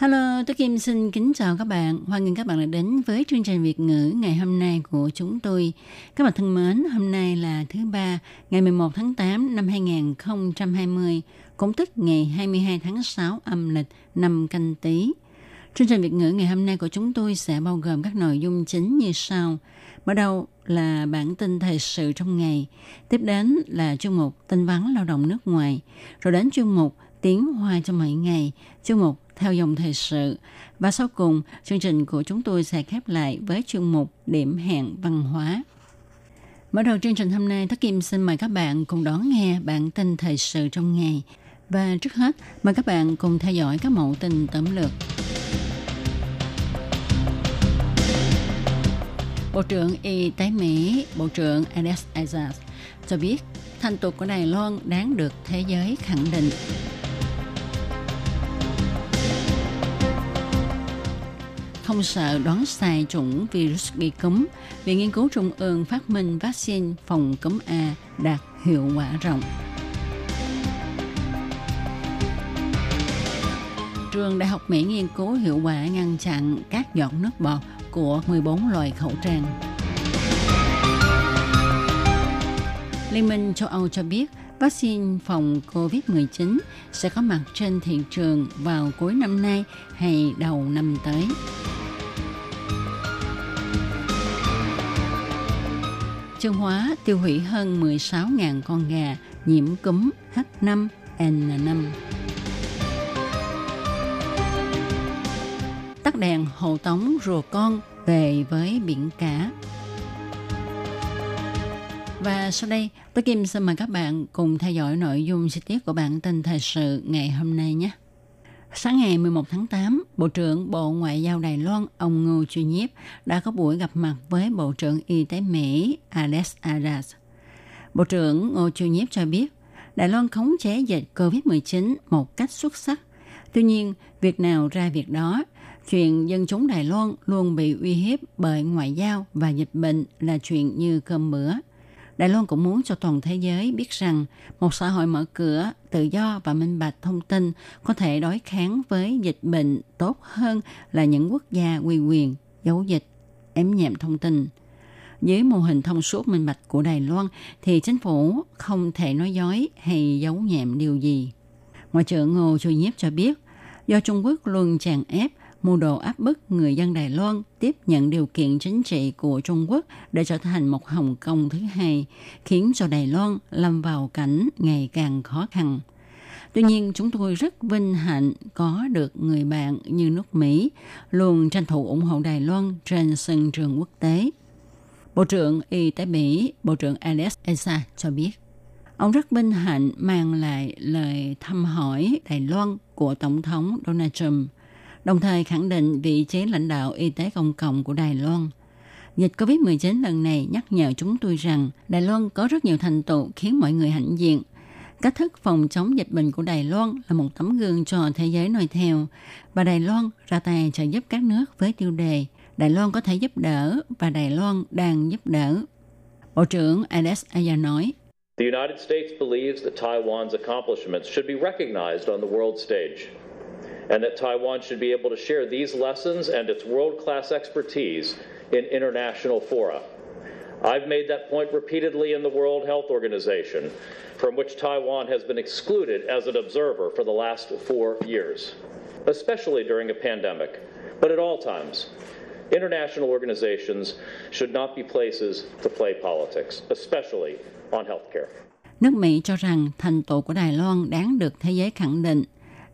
Hello, tôi Kim xin kính chào các bạn. Hoan nghênh các bạn đã đến với chương trình Việt ngữ ngày hôm nay của chúng tôi. Các bạn thân mến, hôm nay là thứ ba, ngày 11 tháng 8 năm 2020, cũng tức ngày 22 tháng 6 âm lịch năm canh Tý. Chương trình Việt ngữ ngày hôm nay của chúng tôi sẽ bao gồm các nội dung chính như sau. Mở đầu là bản tin thời sự trong ngày, tiếp đến là chuyên mục tin vắn lao động nước ngoài, rồi đến chuyên mục tiếng hoa cho mỗi ngày, chuyên mục theo dòng thời sự. Và sau cùng, chương trình của chúng tôi sẽ khép lại với chuyên mục điểm hẹn văn hóa. Mở đầu chương trình hôm nay, Thất Kim xin mời các bạn cùng đón nghe bản tin thời sự trong ngày. Và trước hết, mời các bạn cùng theo dõi các mẫu tin tóm lược. Bộ trưởng Y tế Mỹ, Bộ trưởng Alex Azar cho biết thành tựu của Đài Loan đáng được thế giới khẳng định. Không sợ đoán sai chủng virus gây cúm, Viện Nghiên cứu Trung ương phát minh vaccine phòng cúm A đạt hiệu quả rộng. Trường Đại học Mỹ nghiên cứu hiệu quả ngăn chặn các giọt nước bọt của 14 loài khẩu trang. Liên minh châu Âu cho biết vaccine phòng COVID-19 sẽ có mặt trên thị trường vào cuối năm nay hay đầu năm tới. Châu Hóa tiêu hủy hơn 16.000 con gà nhiễm cúm H5N5. Tắt đèn hộ tống rùa con về với biển cả. Và sau đây, tôi Kim xin mời các bạn cùng theo dõi nội dung chi tiết của bản tin thời sự ngày hôm nay nhé. Sáng ngày 11 tháng 8, Bộ trưởng Bộ Ngoại giao Đài Loan ông Ngô Chu Nhiếp đã có buổi gặp mặt với Bộ trưởng Y tế Mỹ Alex Aras. Bộ trưởng Ngô Chu Nhiếp cho biết, Đài Loan khống chế dịch COVID-19 một cách xuất sắc. Tuy nhiên, việc nào ra việc đó, chuyện dân chúng Đài Loan luôn bị uy hiếp bởi ngoại giao và dịch bệnh là chuyện như cơm bữa. Đài Loan cũng muốn cho toàn thế giới biết rằng một xã hội mở cửa, tự do và minh bạch thông tin có thể đối kháng với dịch bệnh tốt hơn là những quốc gia quy quyền, giấu dịch, ém nhẹm thông tin. Dưới mô hình thông suốt minh bạch của Đài Loan thì chính phủ không thể nói dối hay giấu nhẹm điều gì. Ngoại trưởng Ngô Chu Nhiếp cho biết, do Trung Quốc luôn tràn ép mưu đồ áp bức người dân Đài Loan tiếp nhận điều kiện chính trị của Trung Quốc để trở thành một Hồng Kông thứ hai, khiến cho Đài Loan lâm vào cảnh ngày càng khó khăn. Tuy nhiên, chúng tôi rất vinh hạnh có được người bạn như nước Mỹ luôn tranh thủ ủng hộ Đài Loan trên sân trường quốc tế. Bộ trưởng Y tế Mỹ, Bộ trưởng Alex Esa cho biết, ông rất vinh hạnh mang lại lời thăm hỏi Đài Loan của Tổng thống Donald Trump đồng thời khẳng định vị trí lãnh đạo y tế công cộng của Đài Loan. Dịch COVID-19 lần này nhắc nhở chúng tôi rằng Đài Loan có rất nhiều thành tựu khiến mọi người hãnh diện. Cách thức phòng chống dịch bệnh của Đài Loan là một tấm gương cho thế giới noi theo và Đài Loan ra tay trợ giúp các nước với tiêu đề Đài Loan có thể giúp đỡ và Đài Loan đang giúp đỡ. Bộ trưởng Alex Aya nói, The United States believes that Taiwan's accomplishments should be recognized on the world stage. And that Taiwan should be able to share these lessons and its world class expertise in international fora. I've made that point repeatedly in the World Health Organization, from which Taiwan has been excluded as an observer for the last four years, especially during a pandemic, but at all times. International organizations should not be places to play politics, especially on healthcare. Nước Mỹ cho rằng thành tựu của Đài Loan đáng được thế giới khẳng định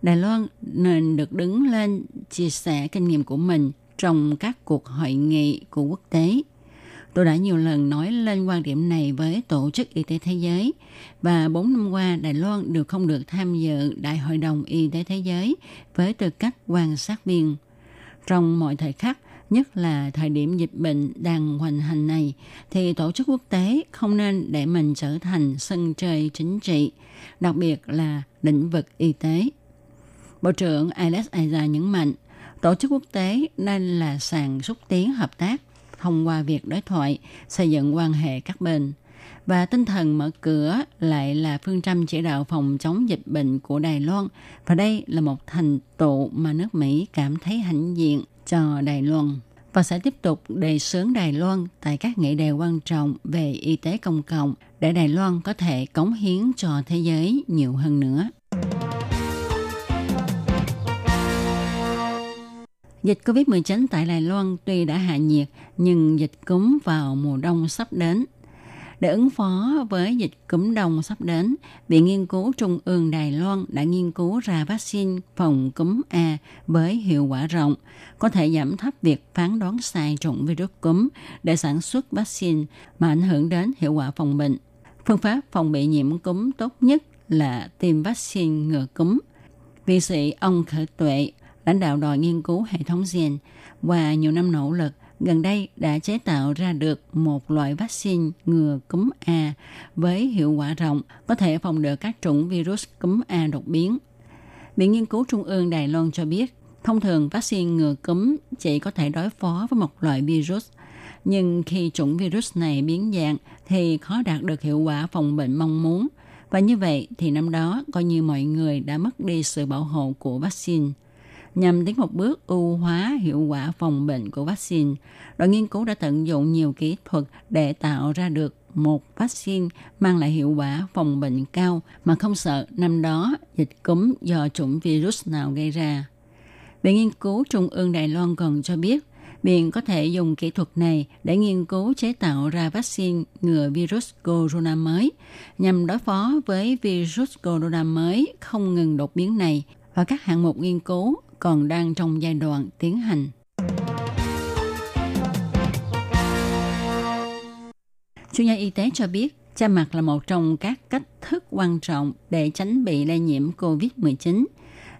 Đài Loan nên được đứng lên chia sẻ kinh nghiệm của mình trong các cuộc hội nghị của quốc tế. Tôi đã nhiều lần nói lên quan điểm này với Tổ chức Y tế Thế giới và 4 năm qua Đài Loan đều không được tham dự Đại hội đồng Y tế Thế giới với tư cách quan sát viên. Trong mọi thời khắc, nhất là thời điểm dịch bệnh đang hoành hành này, thì tổ chức quốc tế không nên để mình trở thành sân chơi chính trị, đặc biệt là lĩnh vực y tế. Bộ trưởng Alex Aiza nhấn mạnh, tổ chức quốc tế nên là sàn xúc tiến hợp tác thông qua việc đối thoại, xây dựng quan hệ các bên. Và tinh thần mở cửa lại là phương châm chỉ đạo phòng chống dịch bệnh của Đài Loan. Và đây là một thành tựu mà nước Mỹ cảm thấy hãnh diện cho Đài Loan và sẽ tiếp tục đề xướng Đài Loan tại các nghị đề quan trọng về y tế công cộng để Đài Loan có thể cống hiến cho thế giới nhiều hơn nữa. Dịch COVID-19 tại Đài Loan tuy đã hạ nhiệt, nhưng dịch cúm vào mùa đông sắp đến. Để ứng phó với dịch cúm đông sắp đến, Viện Nghiên cứu Trung ương Đài Loan đã nghiên cứu ra vaccine phòng cúm A với hiệu quả rộng, có thể giảm thấp việc phán đoán sai chủng virus cúm để sản xuất vaccine mà ảnh hưởng đến hiệu quả phòng bệnh. Phương pháp phòng bị nhiễm cúm tốt nhất là tiêm vaccine ngừa cúm. Vị sĩ ông Khởi Tuệ, lãnh đạo đội nghiên cứu hệ thống gen, và nhiều năm nỗ lực gần đây đã chế tạo ra được một loại vaccine ngừa cúm A với hiệu quả rộng, có thể phòng được các chủng virus cúm A đột biến. Viện Nghiên cứu Trung ương Đài Loan cho biết, thông thường vaccine ngừa cúm chỉ có thể đối phó với một loại virus, nhưng khi chủng virus này biến dạng thì khó đạt được hiệu quả phòng bệnh mong muốn. Và như vậy thì năm đó coi như mọi người đã mất đi sự bảo hộ của vaccine – Nhằm tiến một bước ưu hóa hiệu quả phòng bệnh của vaccine, đội nghiên cứu đã tận dụng nhiều kỹ thuật để tạo ra được một vaccine mang lại hiệu quả phòng bệnh cao mà không sợ năm đó dịch cúm do chủng virus nào gây ra. Viện nghiên cứu Trung ương Đài Loan còn cho biết, Viện có thể dùng kỹ thuật này để nghiên cứu chế tạo ra vaccine ngừa virus corona mới nhằm đối phó với virus corona mới không ngừng đột biến này và các hạng mục nghiên cứu còn đang trong giai đoạn tiến hành. Chuyên gia y tế cho biết, cha mặt là một trong các cách thức quan trọng để tránh bị lây nhiễm COVID-19,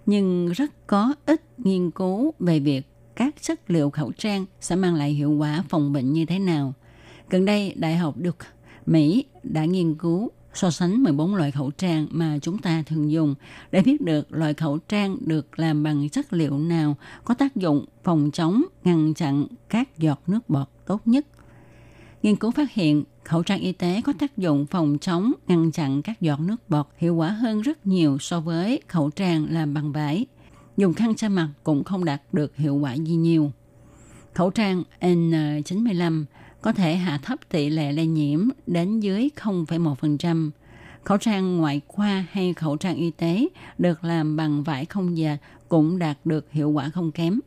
nhưng rất có ít nghiên cứu về việc các chất liệu khẩu trang sẽ mang lại hiệu quả phòng bệnh như thế nào. Gần đây, Đại học Duke, Mỹ đã nghiên cứu so sánh 14 loại khẩu trang mà chúng ta thường dùng để biết được loại khẩu trang được làm bằng chất liệu nào có tác dụng phòng chống, ngăn chặn các giọt nước bọt tốt nhất. Nghiên cứu phát hiện khẩu trang y tế có tác dụng phòng chống, ngăn chặn các giọt nước bọt hiệu quả hơn rất nhiều so với khẩu trang làm bằng vải. Dùng khăn che mặt cũng không đạt được hiệu quả gì nhiều. Khẩu trang N95 có thể hạ thấp tỷ lệ lây nhiễm đến dưới 0,1%. Khẩu trang ngoại khoa hay khẩu trang y tế được làm bằng vải không dệt cũng đạt được hiệu quả không kém.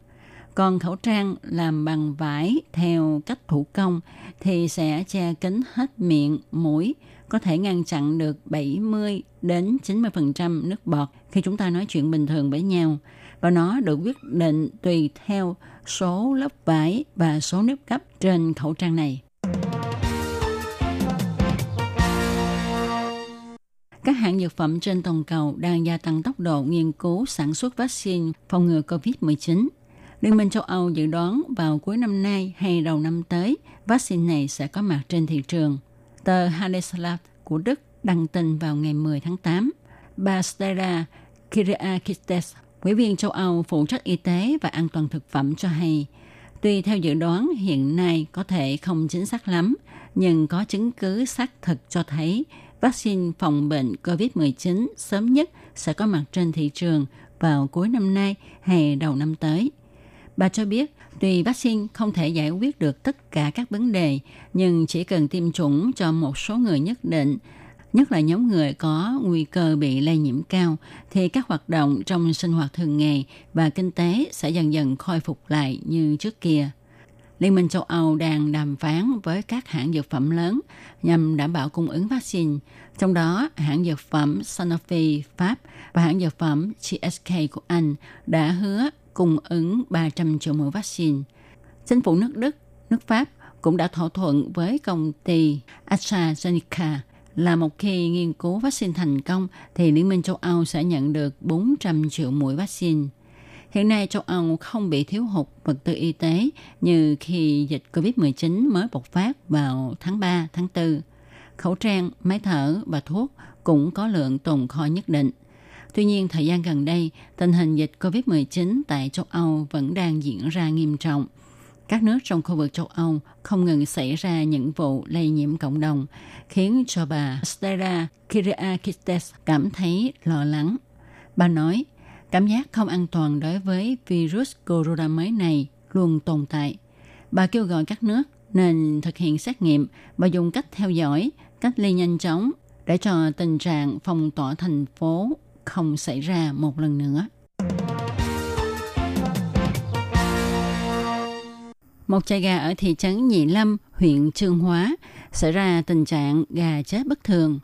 Còn khẩu trang làm bằng vải theo cách thủ công thì sẽ che kín hết miệng, mũi, có thể ngăn chặn được 70 đến 90% nước bọt khi chúng ta nói chuyện bình thường với nhau. Và nó được quyết định tùy theo số lớp vải và số nếp gấp trên khẩu trang này. Các hãng dược phẩm trên toàn cầu đang gia tăng tốc độ nghiên cứu sản xuất vaccine phòng ngừa COVID-19. Liên minh châu Âu dự đoán vào cuối năm nay hay đầu năm tới, vaccine này sẽ có mặt trên thị trường. Tờ Handelsblatt của Đức đăng tin vào ngày 10 tháng 8. Bà Stella Kyriakides, Quỹ viên châu Âu phụ trách y tế và an toàn thực phẩm cho hay, tuy theo dự đoán hiện nay có thể không chính xác lắm, nhưng có chứng cứ xác thực cho thấy vaccine phòng bệnh COVID-19 sớm nhất sẽ có mặt trên thị trường vào cuối năm nay hay đầu năm tới. Bà cho biết, tuy vaccine không thể giải quyết được tất cả các vấn đề, nhưng chỉ cần tiêm chủng cho một số người nhất định nhất là nhóm người có nguy cơ bị lây nhiễm cao, thì các hoạt động trong sinh hoạt thường ngày và kinh tế sẽ dần dần khôi phục lại như trước kia. Liên minh châu Âu đang đàm phán với các hãng dược phẩm lớn nhằm đảm bảo cung ứng vaccine, trong đó hãng dược phẩm Sanofi Pháp và hãng dược phẩm GSK của Anh đã hứa cung ứng 300 triệu mũi vaccine. Chính phủ nước Đức, nước Pháp cũng đã thỏa thuận với công ty AstraZeneca là một khi nghiên cứu vaccine thành công thì Liên minh châu Âu sẽ nhận được 400 triệu mũi vaccine. Hiện nay châu Âu không bị thiếu hụt vật tư y tế như khi dịch COVID-19 mới bộc phát vào tháng 3, tháng 4. Khẩu trang, máy thở và thuốc cũng có lượng tồn kho nhất định. Tuy nhiên, thời gian gần đây, tình hình dịch COVID-19 tại châu Âu vẫn đang diễn ra nghiêm trọng. Các nước trong khu vực châu Âu không ngừng xảy ra những vụ lây nhiễm cộng đồng, khiến cho bà Stella Kyriakides cảm thấy lo lắng. Bà nói, cảm giác không an toàn đối với virus corona mới này luôn tồn tại. Bà kêu gọi các nước nên thực hiện xét nghiệm và dùng cách theo dõi, cách ly nhanh chóng để cho tình trạng phong tỏa thành phố không xảy ra một lần nữa. Một trại gà ở thị trấn Nhị Lâm, huyện Trương Hóa xảy ra tình trạng gà chết bất thường.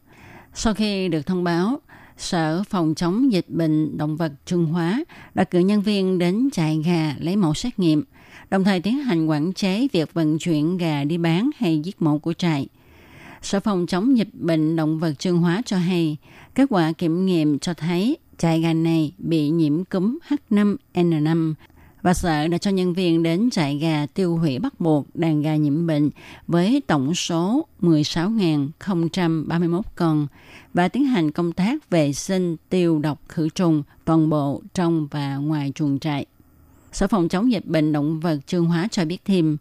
Sau khi được thông báo, Sở Phòng chống dịch bệnh động vật Trương Hóa đã cử nhân viên đến trại gà lấy mẫu xét nghiệm, đồng thời tiến hành quản chế việc vận chuyển gà đi bán hay giết mổ của trại. Sở Phòng chống dịch bệnh động vật Trương Hóa cho hay, kết quả kiểm nghiệm cho thấy trại gà này bị nhiễm cúm H5N5 và sở đã cho nhân viên đến trại gà tiêu hủy bắt buộc đàn gà nhiễm bệnh với tổng số 16.031 con và tiến hành công tác vệ sinh tiêu độc khử trùng toàn bộ trong và ngoài chuồng trại. Sở phòng chống dịch bệnh động vật Trương Hóa cho biết thêm,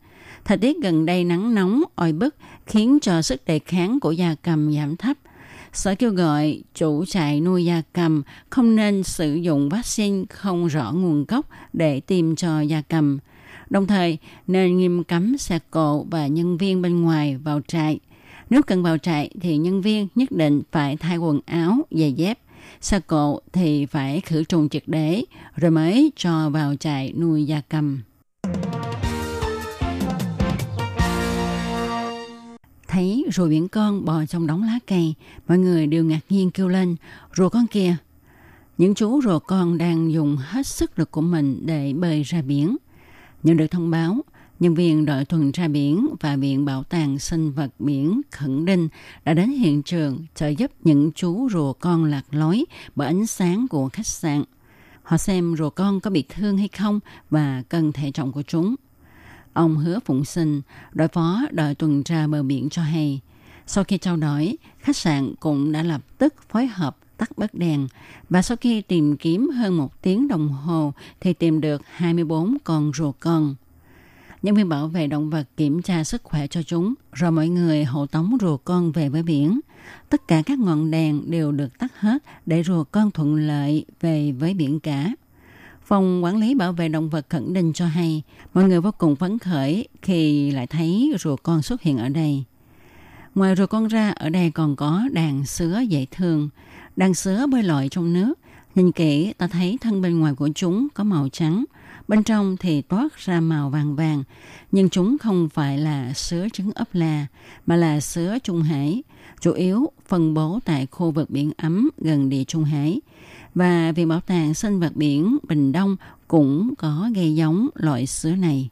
thời tiết gần đây nắng nóng, oi bức khiến cho sức đề kháng của gia cầm giảm thấp – Sở kêu gọi chủ trại nuôi gia cầm không nên sử dụng vaccine không rõ nguồn gốc để tiêm cho gia cầm. Đồng thời, nên nghiêm cấm xe cộ và nhân viên bên ngoài vào trại. Nếu cần vào trại thì nhân viên nhất định phải thay quần áo, giày dép. Xe cộ thì phải khử trùng triệt để rồi mới cho vào trại nuôi gia cầm. Thấy rùa biển con bò trong đống lá cây, mọi người đều ngạc nhiên kêu lên, rùa con kìa. Những chú rùa con đang dùng hết sức lực của mình để bơi ra biển. Nhận được thông báo, nhân viên đội tuần tra biển và Viện Bảo tàng Sinh vật biển khẩn đinh đã đến hiện trường trợ giúp những chú rùa con lạc lối bởi ánh sáng của khách sạn. Họ xem rùa con có bị thương hay không và cần thể trọng của chúng. Ông Hứa Phụng Sinh, đội phó đội tuần tra bờ biển cho hay, sau khi trao đổi, khách sạn cũng đã lập tức phối hợp tắt bớt đèn và sau khi tìm kiếm hơn một tiếng đồng hồ thì tìm được 24 con rùa con. Nhân viên bảo vệ động vật kiểm tra sức khỏe cho chúng, rồi mọi người hộ tống rùa con về với biển. Tất cả các ngọn đèn đều được tắt hết để rùa con thuận lợi về với biển cả. Phòng quản lý bảo vệ động vật khẩn định cho hay, mọi người vô cùng phấn khởi khi lại thấy rùa con xuất hiện ở đây. Ngoài rùa con ra, ở đây còn có đàn sứa dễ thương. Đàn sứa bơi lội trong nước. Nhìn kỹ, ta thấy thân bên ngoài của chúng có màu trắng. Bên trong thì toát ra màu vàng vàng. Nhưng chúng không phải là sứa trứng ấp la, mà là sứa Trung Hải. Chủ yếu phân bố tại khu vực biển ấm gần địa Trung Hải – và Viện Bảo tàng Sinh vật biển Bình Đông cũng có gây giống loại sứa này.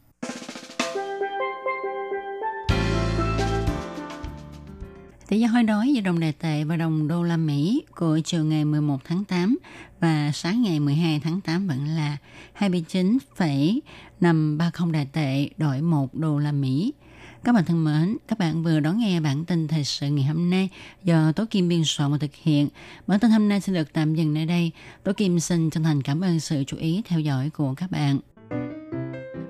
Tỷ giá hối đoái giữa đồng đề tệ và đồng đô la Mỹ của chiều ngày 11 tháng 8 và sáng ngày 12 tháng 8 vẫn là 29,530 đài tệ đổi 1 đô la Mỹ. Các bạn thân mến, các bạn vừa đón nghe bản tin thời sự ngày hôm nay do Tố Kim biên soạn và thực hiện. Bản tin hôm nay sẽ được tạm dừng nơi đây. Tố Kim xin chân thành cảm ơn sự chú ý theo dõi của các bạn.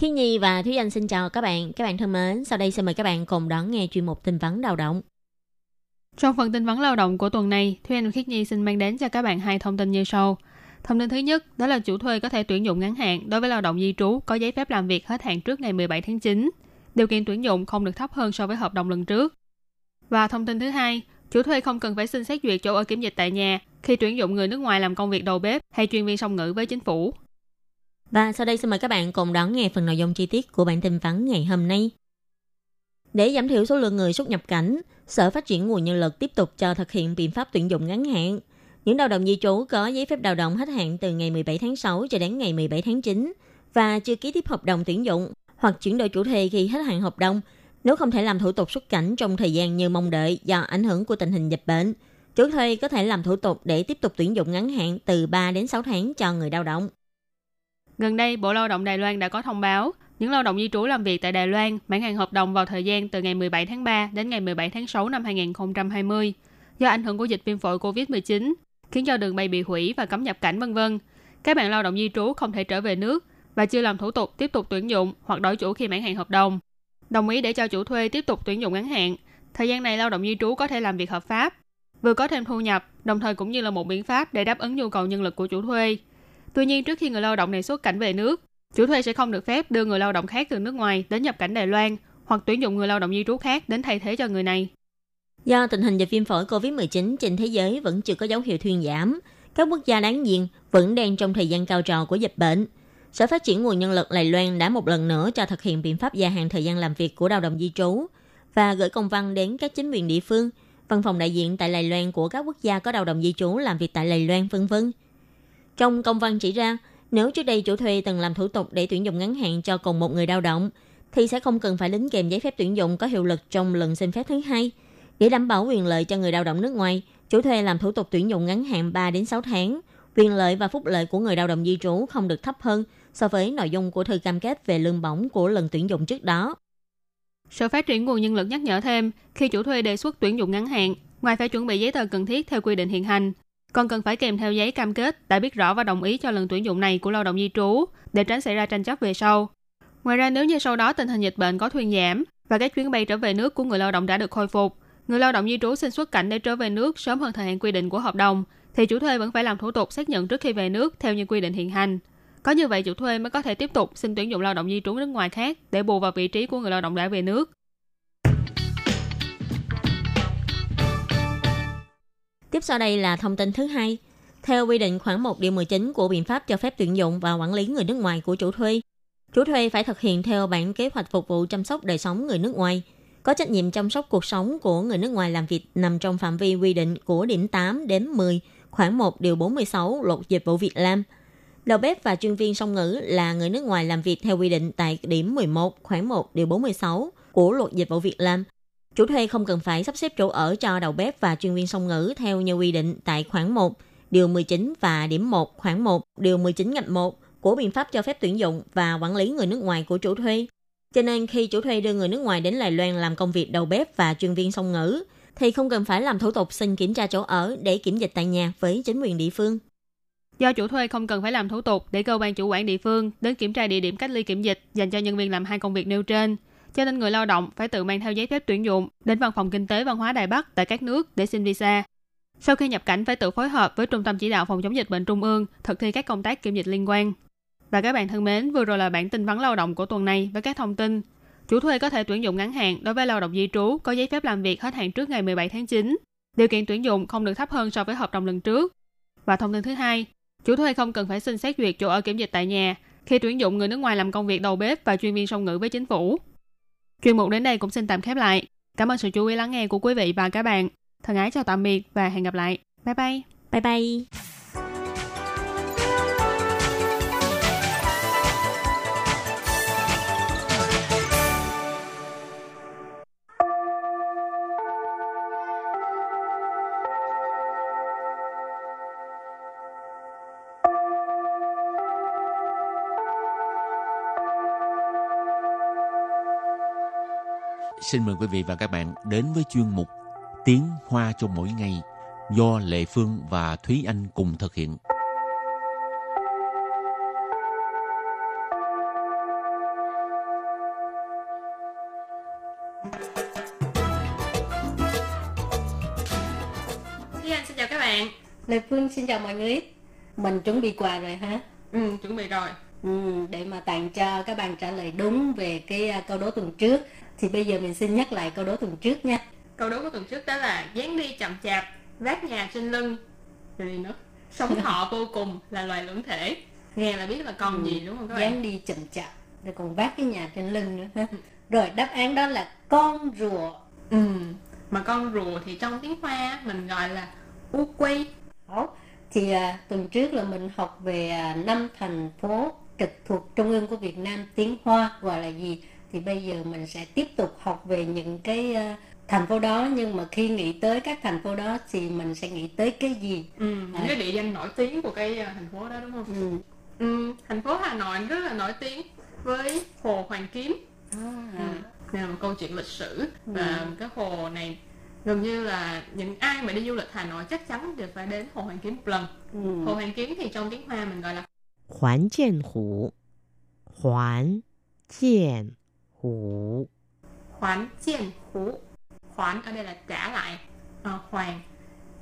Khi Nhi và Thúy Anh xin chào các bạn. Các bạn thân mến, sau đây xin mời các bạn cùng đón nghe chuyên mục tin vắn lao động. Trong phần tin vắn lao động của tuần này, Thúy Anh và Khiết Nhi xin mang đến cho các bạn hai thông tin như sau. Thông tin thứ nhất, đó là chủ thuê có thể tuyển dụng ngắn hạn đối với lao động di trú có giấy phép làm việc hết hạn trước ngày 17 tháng 9. Điều kiện tuyển dụng không được thấp hơn so với hợp đồng lần trước. Và thông tin thứ hai, chủ thuê không cần phải xin xét duyệt chỗ ở kiểm dịch tại nhà khi tuyển dụng người nước ngoài làm công việc đầu bếp hay chuyên viên song ngữ với chính phủ. Và sau đây xin mời các bạn cùng đón nghe phần nội dung chi tiết của bản tin vắn ngày hôm nay. Để giảm thiểu số lượng người xuất nhập cảnh, Sở Phát triển Nguồn Nhân lực tiếp tục cho thực hiện biện pháp tuyển dụng ngắn hạn. Những lao động di trú có giấy phép lao động hết hạn từ ngày 17 tháng 6 cho đến ngày 17 tháng 9 và chưa ký tiếp hợp đồng tuyển dụng hoặc chuyển đổi chủ thuê khi hết hạn hợp đồng nếu không thể làm thủ tục xuất cảnh trong thời gian như mong đợi do ảnh hưởng của tình hình dịch bệnh. Chủ thuê có thể làm thủ tục để tiếp tục tuyển dụng ngắn hạn từ 3 đến 6 tháng cho người lao động. Gần đây, Bộ Lao động Đài Loan đã có thông báo những lao động di trú làm việc tại Đài Loan mãn hạn hợp đồng vào thời gian từ ngày 17 tháng 3 đến ngày 17 tháng 6 năm 2020 do ảnh hưởng của dịch viêm phổi COVID-19 khiến cho đường bay bị hủy và cấm nhập cảnh vân vân. Các bạn lao động di trú không thể trở về nước và chưa làm thủ tục tiếp tục tuyển dụng hoặc đổi chủ khi mãn hạn hợp đồng. Đồng ý để cho chủ thuê tiếp tục tuyển dụng ngắn hạn. Thời gian này lao động di trú có thể làm việc hợp pháp, vừa có thêm thu nhập, đồng thời cũng như là một biện pháp để đáp ứng nhu cầu nhân lực của chủ thuê. Tuy nhiên, trước khi người lao động này xuất cảnh về nước, chủ thuê sẽ không được phép đưa người lao động khác từ nước ngoài đến nhập cảnh Đài Loan hoặc tuyển dụng người lao động di trú khác đến thay thế cho người này. Do tình hình dịch viêm phổi COVID-19 trên thế giới vẫn chưa có dấu hiệu thuyên giảm, các quốc gia đáng diện vẫn đang trong thời gian cao trào của dịch bệnh. Sở Phát triển Nguồn Nhân lực Đài Loan đã một lần nữa cho thực hiện biện pháp gia hạn thời gian làm việc của lao động di trú và gửi công văn đến các chính quyền địa phương, văn phòng đại diện tại Đài Loan của các quốc gia có lao động di trú làm việc tại Đài Loan, vân vân. Trong công văn chỉ ra, nếu trước đây chủ thuê từng làm thủ tục để tuyển dụng ngắn hạn cho cùng một người lao động, thì sẽ không cần phải đính kèm giấy phép tuyển dụng có hiệu lực trong lần xin phép thứ hai. Để đảm bảo quyền lợi cho người lao động nước ngoài, chủ thuê làm thủ tục tuyển dụng ngắn hạn 3 đến 6 tháng. Quyền lợi và phúc lợi của người lao động di trú không được thấp hơn so với nội dung của thư cam kết về lương bổng của lần tuyển dụng trước đó. Sở Phát triển Nguồn Nhân lực nhắc nhở thêm, khi chủ thuê đề xuất tuyển dụng ngắn hạn, ngoài phải chuẩn bị giấy tờ cần thiết theo quy định hiện hành, còn cần phải kèm theo giấy cam kết đã biết rõ và đồng ý cho lần tuyển dụng này của lao động di trú để tránh xảy ra tranh chấp về sau. Ngoài ra nếu như sau đó tình hình dịch bệnh có thuyên giảm và các chuyến bay trở về nước của người lao động đã được khôi phục, người lao động di trú xin xuất cảnh để trở về nước sớm hơn thời hạn quy định của hợp đồng, thì chủ thuê vẫn phải làm thủ tục xác nhận trước khi về nước theo như quy định hiện hành. Có như vậy chủ thuê mới có thể tiếp tục xin tuyển dụng lao động di trú nước ngoài khác để bù vào vị trí của người lao động đã về nước. Tiếp sau đây là thông tin thứ hai. Theo quy định khoảng 1 điều 19 của biện pháp cho phép tuyển dụng và quản lý người nước ngoài của chủ thuê, chủ thuê phải thực hiện theo bản kế hoạch phục vụ chăm sóc đời sống người nước ngoài, có trách nhiệm chăm sóc cuộc sống của người nước ngoài làm việc nằm trong phạm vi quy định của điểm 8 đến 10, khoảng 1 điều 46 luật dịch vụ Việt Nam. Đầu bếp và chuyên viên song ngữ là người nước ngoài làm việc theo quy định tại điểm 11, khoảng 1 điều 46 của luật dịch vụ Việt Nam Chủ thuê không cần phải sắp xếp chỗ ở cho đầu bếp và chuyên viên song ngữ theo như quy định tại khoản 1, điều 19 và điểm 1, khoản 1, điều 19 ngạch 1 của biện pháp cho phép tuyển dụng và quản lý người nước ngoài của chủ thuê. Cho nên khi chủ thuê đưa người nước ngoài đến Đài Loan làm công việc đầu bếp và chuyên viên song ngữ, thì không cần phải làm thủ tục xin kiểm tra chỗ ở để kiểm dịch tại nhà với chính quyền địa phương. Do chủ thuê không cần phải làm thủ tục để cơ quan chủ quản địa phương đến kiểm tra địa điểm cách ly kiểm dịch dành cho nhân viên làm hai công việc nêu trên, cho nên người lao động phải tự mang theo giấy phép tuyển dụng đến văn phòng kinh tế văn hóa Đài Bắc tại các nước để xin visa. Sau khi nhập cảnh phải tự phối hợp với Trung tâm Chỉ đạo Phòng chống dịch bệnh Trung ương thực thi các công tác kiểm dịch liên quan. Và các bạn thân mến, vừa rồi là bản tin vắng lao động của tuần này với các thông tin. Chủ thuê có thể tuyển dụng ngắn hạn đối với lao động di trú có giấy phép làm việc hết hạn trước ngày 17 tháng 9. Điều kiện tuyển dụng không được thấp hơn so với hợp đồng lần trước. Và thông tin thứ hai, chủ thuê không cần phải xin xét duyệt chỗ ở kiểm dịch tại nhà khi tuyển dụng người nước ngoài làm công việc đầu bếp và chuyên viên song ngữ với chính phủ. Chuyên mục đến đây cũng xin tạm khép lại. Cảm ơn sự chú ý lắng nghe của quý vị và các bạn. Thân ái chào tạm biệt và hẹn gặp lại. Bye bye. Bye bye. Xin mời quý vị và các bạn đến với chuyên mục Tiếng Hoa cho mỗi ngày do Lệ Phương và Thúy Anh cùng thực hiện. Thúy Anh xin chào các bạn. Lê Phương xin chào mọi người. Mình chuẩn bị quà rồi hả? Ừ, chuẩn bị rồi. Ừ, để mà tặng cho các bạn trả lời đúng về cái uh, câu đố tuần trước thì bây giờ mình xin nhắc lại câu đố tuần trước nha. Câu đố của tuần trước đó là dáng đi chậm chạp, vác nhà trên lưng. Rồi nữa? Sống thọ vô cùng là loài lưỡng thể. Nghe là biết là con gì đúng không các bạn? Dáng đi chậm chạp, rồi còn vác cái nhà trên lưng nữa ha. Rồi đáp án đó là con rùa. Ừ. Mà con rùa thì trong tiếng Hoa mình gọi là u quy. Đó. Thì à, tuần trước là mình học về à, năm thành phố trực thuộc trung ương của Việt Nam tiếng Hoa gọi là gì thì bây giờ mình sẽ tiếp tục học về những cái uh, thành phố đó nhưng mà khi nghĩ tới các thành phố đó thì mình sẽ nghĩ tới cái gì ừ, những à. cái địa danh nổi tiếng của cái uh, thành phố đó đúng không ừ. Ừ, thành phố Hà Nội rất là nổi tiếng với hồ Hoàn Kiếm à. ừ. Đây là một câu chuyện lịch sử và ừ. cái hồ này gần như là những ai mà đi du lịch Hà Nội chắc chắn đều phải đến hồ Hoàn Kiếm một lần ừ. hồ Hoàn Kiếm thì trong tiếng Hoa mình gọi là Hoàn Chiên Hồ Hoàn Chiên hủ Hoán chiên hủ Hoán ở đây là trả lại à, Hoàng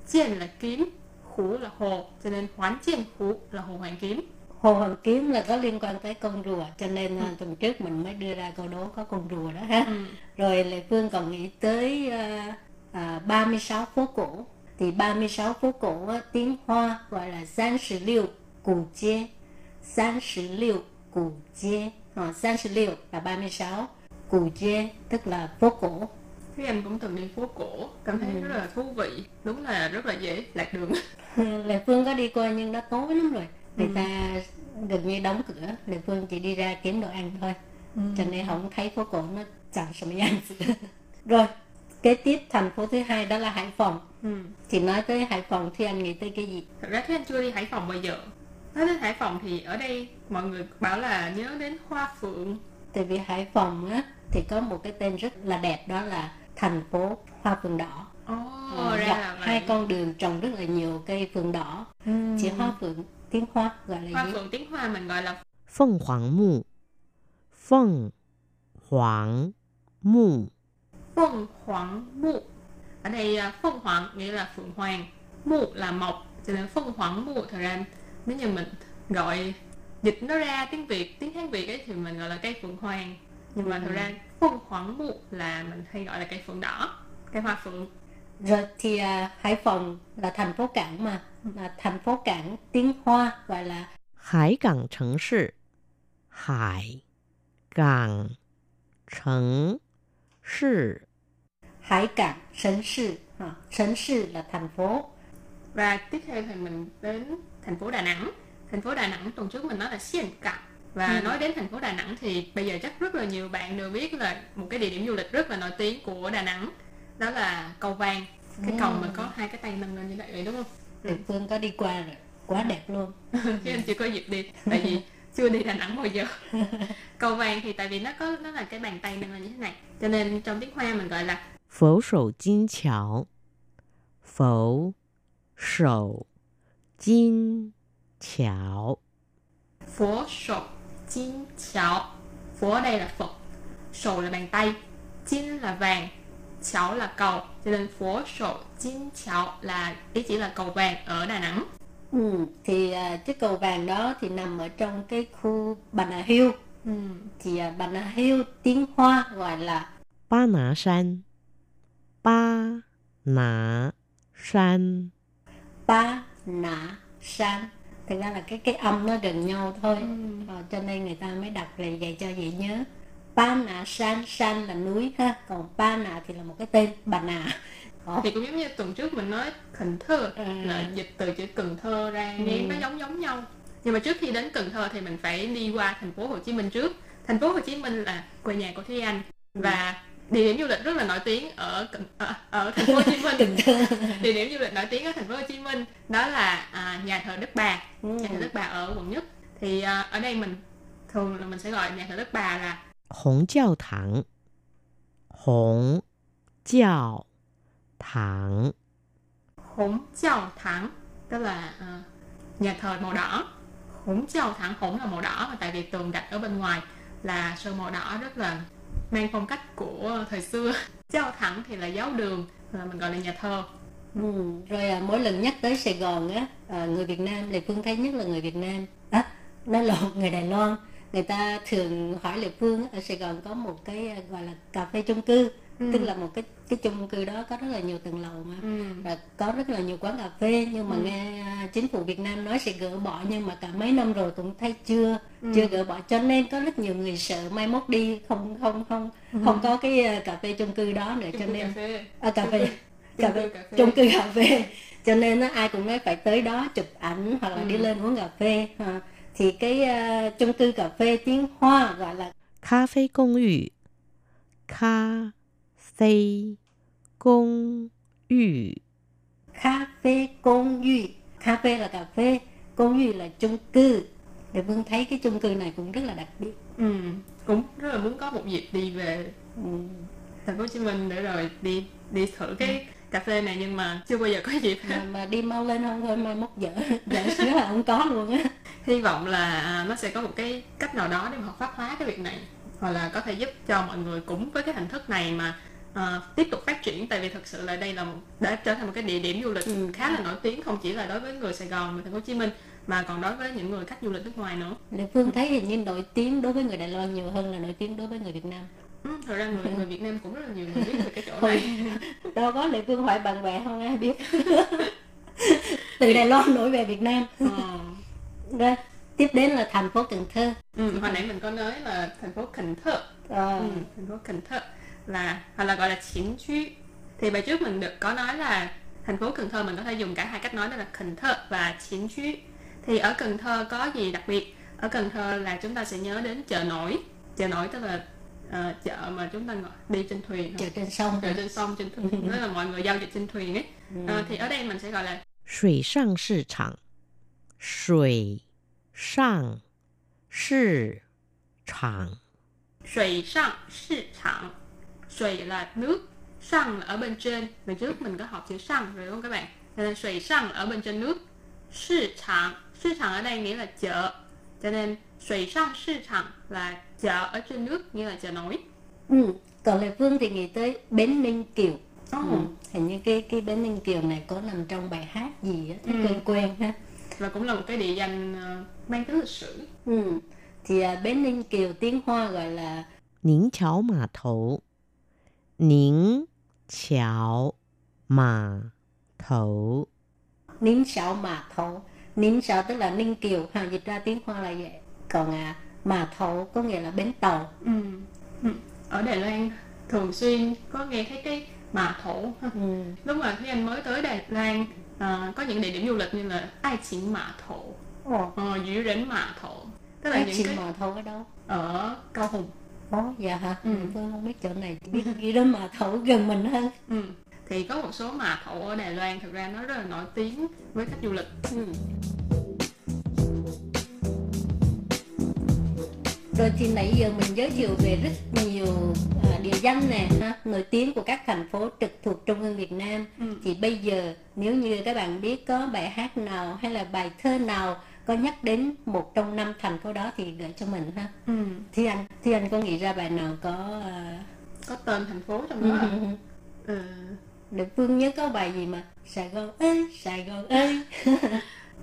Chiên là kiếm Hủ là hồ Cho nên hoán chiên hủ là hồ hoàng kiếm Hồ Hoàng Kiếm là có liên quan tới con rùa cho nên ừ. tuần trước mình mới đưa ra câu đố có con rùa đó ha. Ừ. Rồi Lệ Phương còn nghĩ tới uh, uh, 36 phố cổ. Thì 36 phố cổ uh, tiếng Hoa gọi là San Sử Liêu Củ Chê. San Sử Liêu Củ Chê Ờ, còn sang sư liều là 36 cù chê tức là phố cổ Thế anh cũng từng đi phố cổ cảm thấy ừ. rất là thú vị đúng là rất là dễ lạc đường ừ, lệ phương có đi qua nhưng nó tối lắm rồi người ừ. ta gần như đóng cửa lệ phương chỉ đi ra kiếm đồ ăn thôi ừ. cho nên không thấy phố cổ nó chẳng sao mà rồi kế tiếp thành phố thứ hai đó là hải phòng ừ. chị nói tới hải phòng thì anh nghĩ tới cái gì thật ra thì anh chưa đi hải phòng bao giờ nói đến Hải Phòng thì ở đây mọi người bảo là nhớ đến hoa phượng. Tại vì Hải Phòng á thì có một cái tên rất là đẹp đó là thành phố hoa phượng đỏ. Oh, à, ra là hai con đường trồng rất là nhiều cây phượng đỏ. Ừ. chỉ hoa phượng tiếng hoa gọi là hoa gì? phượng tiếng hoa mình gọi là phượng hoàng mù phượng hoàng mù phượng hoàng mù ở đây à, phượng hoàng nghĩa là phượng hoàng mù là mộc cho nên phượng hoàng mù thật ra nếu như mình gọi dịch nó ra tiếng việt tiếng hán việt ấy thì mình gọi là cây phượng hoàng nhưng mà thực ra phượng hoàng mụ là mình hay gọi là cây phượng đỏ cây hoa phượng rồi thì uh, Hải Phòng là thành phố cảng mà là thành phố cảng tiếng Hoa gọi là Hải cảng城市 Hải cảng城市 Hải cảng城市ha,城市là thành phố và tiếp theo thì mình đến thành phố Đà Nẵng. Thành phố Đà Nẵng tuần trước mình nói là Xiên Cảng và ừ. nói đến thành phố Đà Nẵng thì bây giờ chắc rất là nhiều bạn đều biết là một cái địa điểm du lịch rất là nổi tiếng của Đà Nẵng đó là cầu vàng. Cái cầu mà có hai cái tay nâng lên như vậy đúng không? Ừ. Phương có đi qua rồi quá đẹp luôn. Chứ anh chưa có dịp đi tại vì chưa đi Đà Nẵng bao giờ. Cầu vàng thì tại vì nó có nó là cái bàn tay nâng lên như thế này. Cho nên trong tiếng Hoa mình gọi là Phổ sầu Kim Chảo. Phổ sầu Kim chảo Phổ sổ Kim chảo Phổ đây là Phật Sổ là bàn tay Kim là vàng Chảo là cầu Cho nên phổ sổ Kim chảo là ý chỉ là cầu vàng ở Đà Nẵng Ừ, thì uh, cái cầu vàng đó thì nằm ở trong cái khu Bà Nà Hill. Ừ. Thì uh, Bà Nà Hill tiếng Hoa gọi là Ba Nà San. Ba Nà San. Ba Nà San thực ra là cái cái âm nó gần nhau thôi. Ừ. ờ, cho nên người ta mới đặt là vậy cho dễ nhớ. Ba nà san san là núi ha. Còn ba nà thì là một cái tên bà nà. Ờ, thì cũng giống như tuần trước mình nói Cần Thơ. Ừ. là dịch từ chữ Cần Thơ ra nghe nó giống giống nhau. Nhưng mà trước khi đến Cần Thơ thì mình phải đi qua thành phố Hồ Chí Minh trước. Thành phố Hồ Chí Minh là quê nhà của Thúy Anh. Và địa điểm du lịch rất là nổi tiếng ở ở, à, ở thành phố Hồ Chí Minh. Địa điểm du lịch nổi tiếng ở thành phố Hồ Chí Minh đó là à, nhà thờ Đức Bà. Ừ. nhà thờ Đức Bà ở quận nhất. Thì à, ở đây mình thường là mình sẽ gọi nhà thờ Đức Bà là Hồng Giáo Thẳng Hồng Giáo Thẳng Hồng Giáo Thẳng tức là à, nhà thờ màu đỏ. Hồng Giáo Thẳng Hồng là màu đỏ mà tại vì tường đặt ở bên ngoài là sơn màu đỏ rất là mang phong cách của thời xưa. Chào thẳng thì là giáo đường là mình gọi là nhà thờ. Ừ, rồi à, mỗi lần nhắc tới Sài Gòn á à, người Việt Nam Lệ Phương thấy nhất là người Việt Nam. Á nó lộn người Đài Loan. Người ta thường hỏi Lệ Phương ở Sài Gòn có một cái à, gọi là cà phê chung cư ừ. tức là một cái cái chung cư đó có rất là nhiều tầng lầu mà ừ. và có rất là nhiều quán cà phê nhưng mà ừ. nghe à, chính phủ Việt Nam nói sẽ gỡ bỏ nhưng mà cả mấy năm rồi cũng thấy chưa ừ. chưa gỡ bỏ cho nên có rất nhiều người sợ mai mốt đi không không không ừ. không có cái à, cà phê chung cư đó nữa chung cho nên cà phê. À, cà phê cà phê chung cư cà phê cho nên nó ai cũng nói phải tới đó chụp ảnh hoặc là ừ. đi lên uống cà phê thì cái uh, chung cư cà phê tiếng Hoa gọi là cà phê công 寓咖 啡公寓， cà phê công yu cà phê là cà phê công yu là chung cư để Vương thấy cái chung cư này cũng rất là đặc biệt ừ. cũng rất là muốn có một dịp đi về ừ. thành phố Hồ Chí Minh để rồi đi đi thử cái cà phê này nhưng mà chưa bao giờ có dịp mà, mà đi mau lên không thôi mai mốt dở dở xíu là không có luôn á hy vọng là à, nó sẽ có một cái cách nào đó để mà hợp pháp hóa cái việc này hoặc là có thể giúp cho mọi người cũng với cái hình thức này mà à, tiếp tục phát triển tại vì thực sự là đây là một, đã trở thành một cái địa điểm du lịch Ừ. khá là nổi tiếng không chỉ là đối với người Sài Gòn và thành phố Hồ Chí Minh mà còn đối với những người khách du lịch nước ngoài nữa. Lệ Phương thấy hình như nổi tiếng đối với người Đài Loan nhiều hơn là nổi tiếng đối với người Việt Nam. Ừ, thật ra người người Việt Nam cũng rất là nhiều người biết về cái chỗ này. đâu có Lệ Phương hỏi bạn bè không ai biết. Từ Đài Loan nổi về Việt Nam. Ờ. rồi tiếp đến là thành phố Cần Thơ. Ừ, hồi nãy mình có nói là thành phố Cần Thơ. Ờ, Ừ, thành phố Cần Thơ là hoặc là gọi là chính truy thì bài trước mình được có nói là thành phố Cần Thơ mình có thể dùng cả hai cách nói đó là Cần Thơ và chính truy thì ở Cần Thơ có gì đặc biệt? Ở Cần Thơ là chúng ta sẽ nhớ đến chợ nổi. Chợ nổi tức là uh, chợ mà chúng ta ngồi đi trên thuyền chợ trên sông chợ trên sông trên thuyền. Ừ. Tức là mọi người giao dịch trên thuyền ấy. Uh, thì ở đây mình sẽ gọi là Sủy sang thị trường Sủy sang thị trường Sủy sang thị trường trụy là nước săn là ở bên trên và trước mình có học chữ săn rồi đúng không các bạn cho nên sủy săn ở bên trên nước thị trường, thị trường ở đây nghĩa là chợ Cho nên sủy săn thị trường là chợ ở trên nước Nghĩa là chợ nổi ừ. Còn Lê Phương thì nghĩ tới Bến Ninh Kiều oh. ừ. Hình như cái cái Bến Ninh Kiều này có nằm trong bài hát gì á ừ. Quen quen ha Và cũng là một cái địa danh ờ, mang tính lịch sử ừ. Thì à, Bến Ninh Kiều tiếng Hoa gọi là Ninh Cháo Mà Thổ 宁桥码头， nín sạo mà thổ nín sạo tức là Ninh Kiều ha dịch ra tiếng Hoa là vậy còn à, mà thổ có nghĩa là bến tàu ừ. Ừ. Ở Đài Loan thường xuyên có nghe thấy cái mà thổ ha. ừ. lúc mà khi anh mới tới Đài Loan à, có những địa điểm du lịch như là Ai Chính Mã Thổ, Ồ, uh, Dữ Rỉnh Mã Thổ tức là cái những chuyện cái mà thổ ở đâu ở Cao Hùng Ồ, dạ hả? Ừ. Phương không biết chỗ này, chỉ biết nghĩ đến mà thổ gần mình hơn. ừ. thì có một số mã thổ ở Đài Loan thực ra nó rất là nổi tiếng với khách du lịch Ừ. Rồi thì nãy giờ mình giới thiệu về rất nhiều à, địa danh nè, nổi tiếng của các thành phố trực thuộc Trung ương Việt Nam. Ừ. Thì bây giờ nếu như các bạn biết có bài hát nào hay là bài thơ nào có nhắc đến một trong năm thành phố đó thì gửi cho mình ha. ừ. Thì anh, thì anh có nghĩ ra bài nào có à, có tên thành phố trong đó à? ừ. Để Phương nhớ có bài gì mà Sài Gòn ơi, Sài Gòn ơi.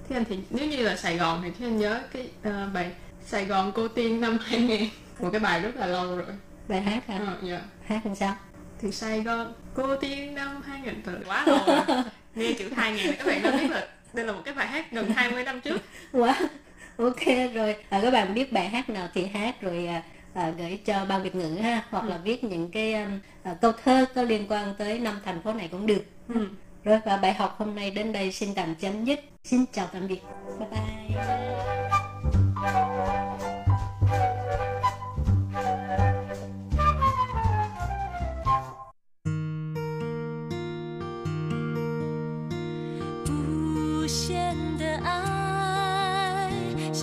Thế anh thì nếu như là Sài Gòn thì thế anh nhớ cái ờ, bài Sài Gòn cô tiên năm 2000 một cái bài rất là lâu rồi bài hát hả? Ờ, dạ. Hát làm sao? thì Sài Gòn cô tiên năm 2000 từ quá lâu rồi nghe chữ 2000 là các bạn đã biết là đây là một cái bài hát gần 20 năm trước. Wow ok rồi. À, các bạn biết bài hát nào thì hát rồi à, à, gửi cho ban việt ngữ ha hoặc Ừ. là viết những cái um, à, câu thơ có liên quan tới năm thành phố này cũng được ừ. rồi và bài học hôm nay đến đây xin tạm chấm dứt. Xin chào tạm biệt. Bye bye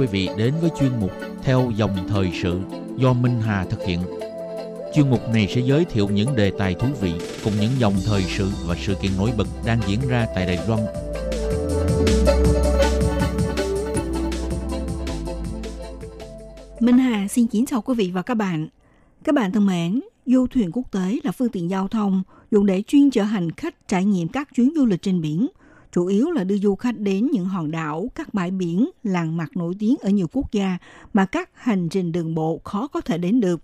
Quý vị đến với chuyên mục Theo dòng thời sự do Minh Hà thực hiện. Chuyên mục này sẽ giới thiệu những đề tài thú vị cùng những dòng thời sự và sự kiện nổi bật đang diễn ra tại Đài Loan Minh Hà xin kính chào quý vị và các bạn. Các bạn thân mến, du thuyền quốc tế là phương tiện giao thông dùng để chuyên chở hành khách trải nghiệm các chuyến du lịch trên biển, chủ yếu là đưa du khách đến những hòn đảo, các bãi biển, làng mạc nổi tiếng ở nhiều quốc gia mà các hành trình đường bộ khó có thể đến được.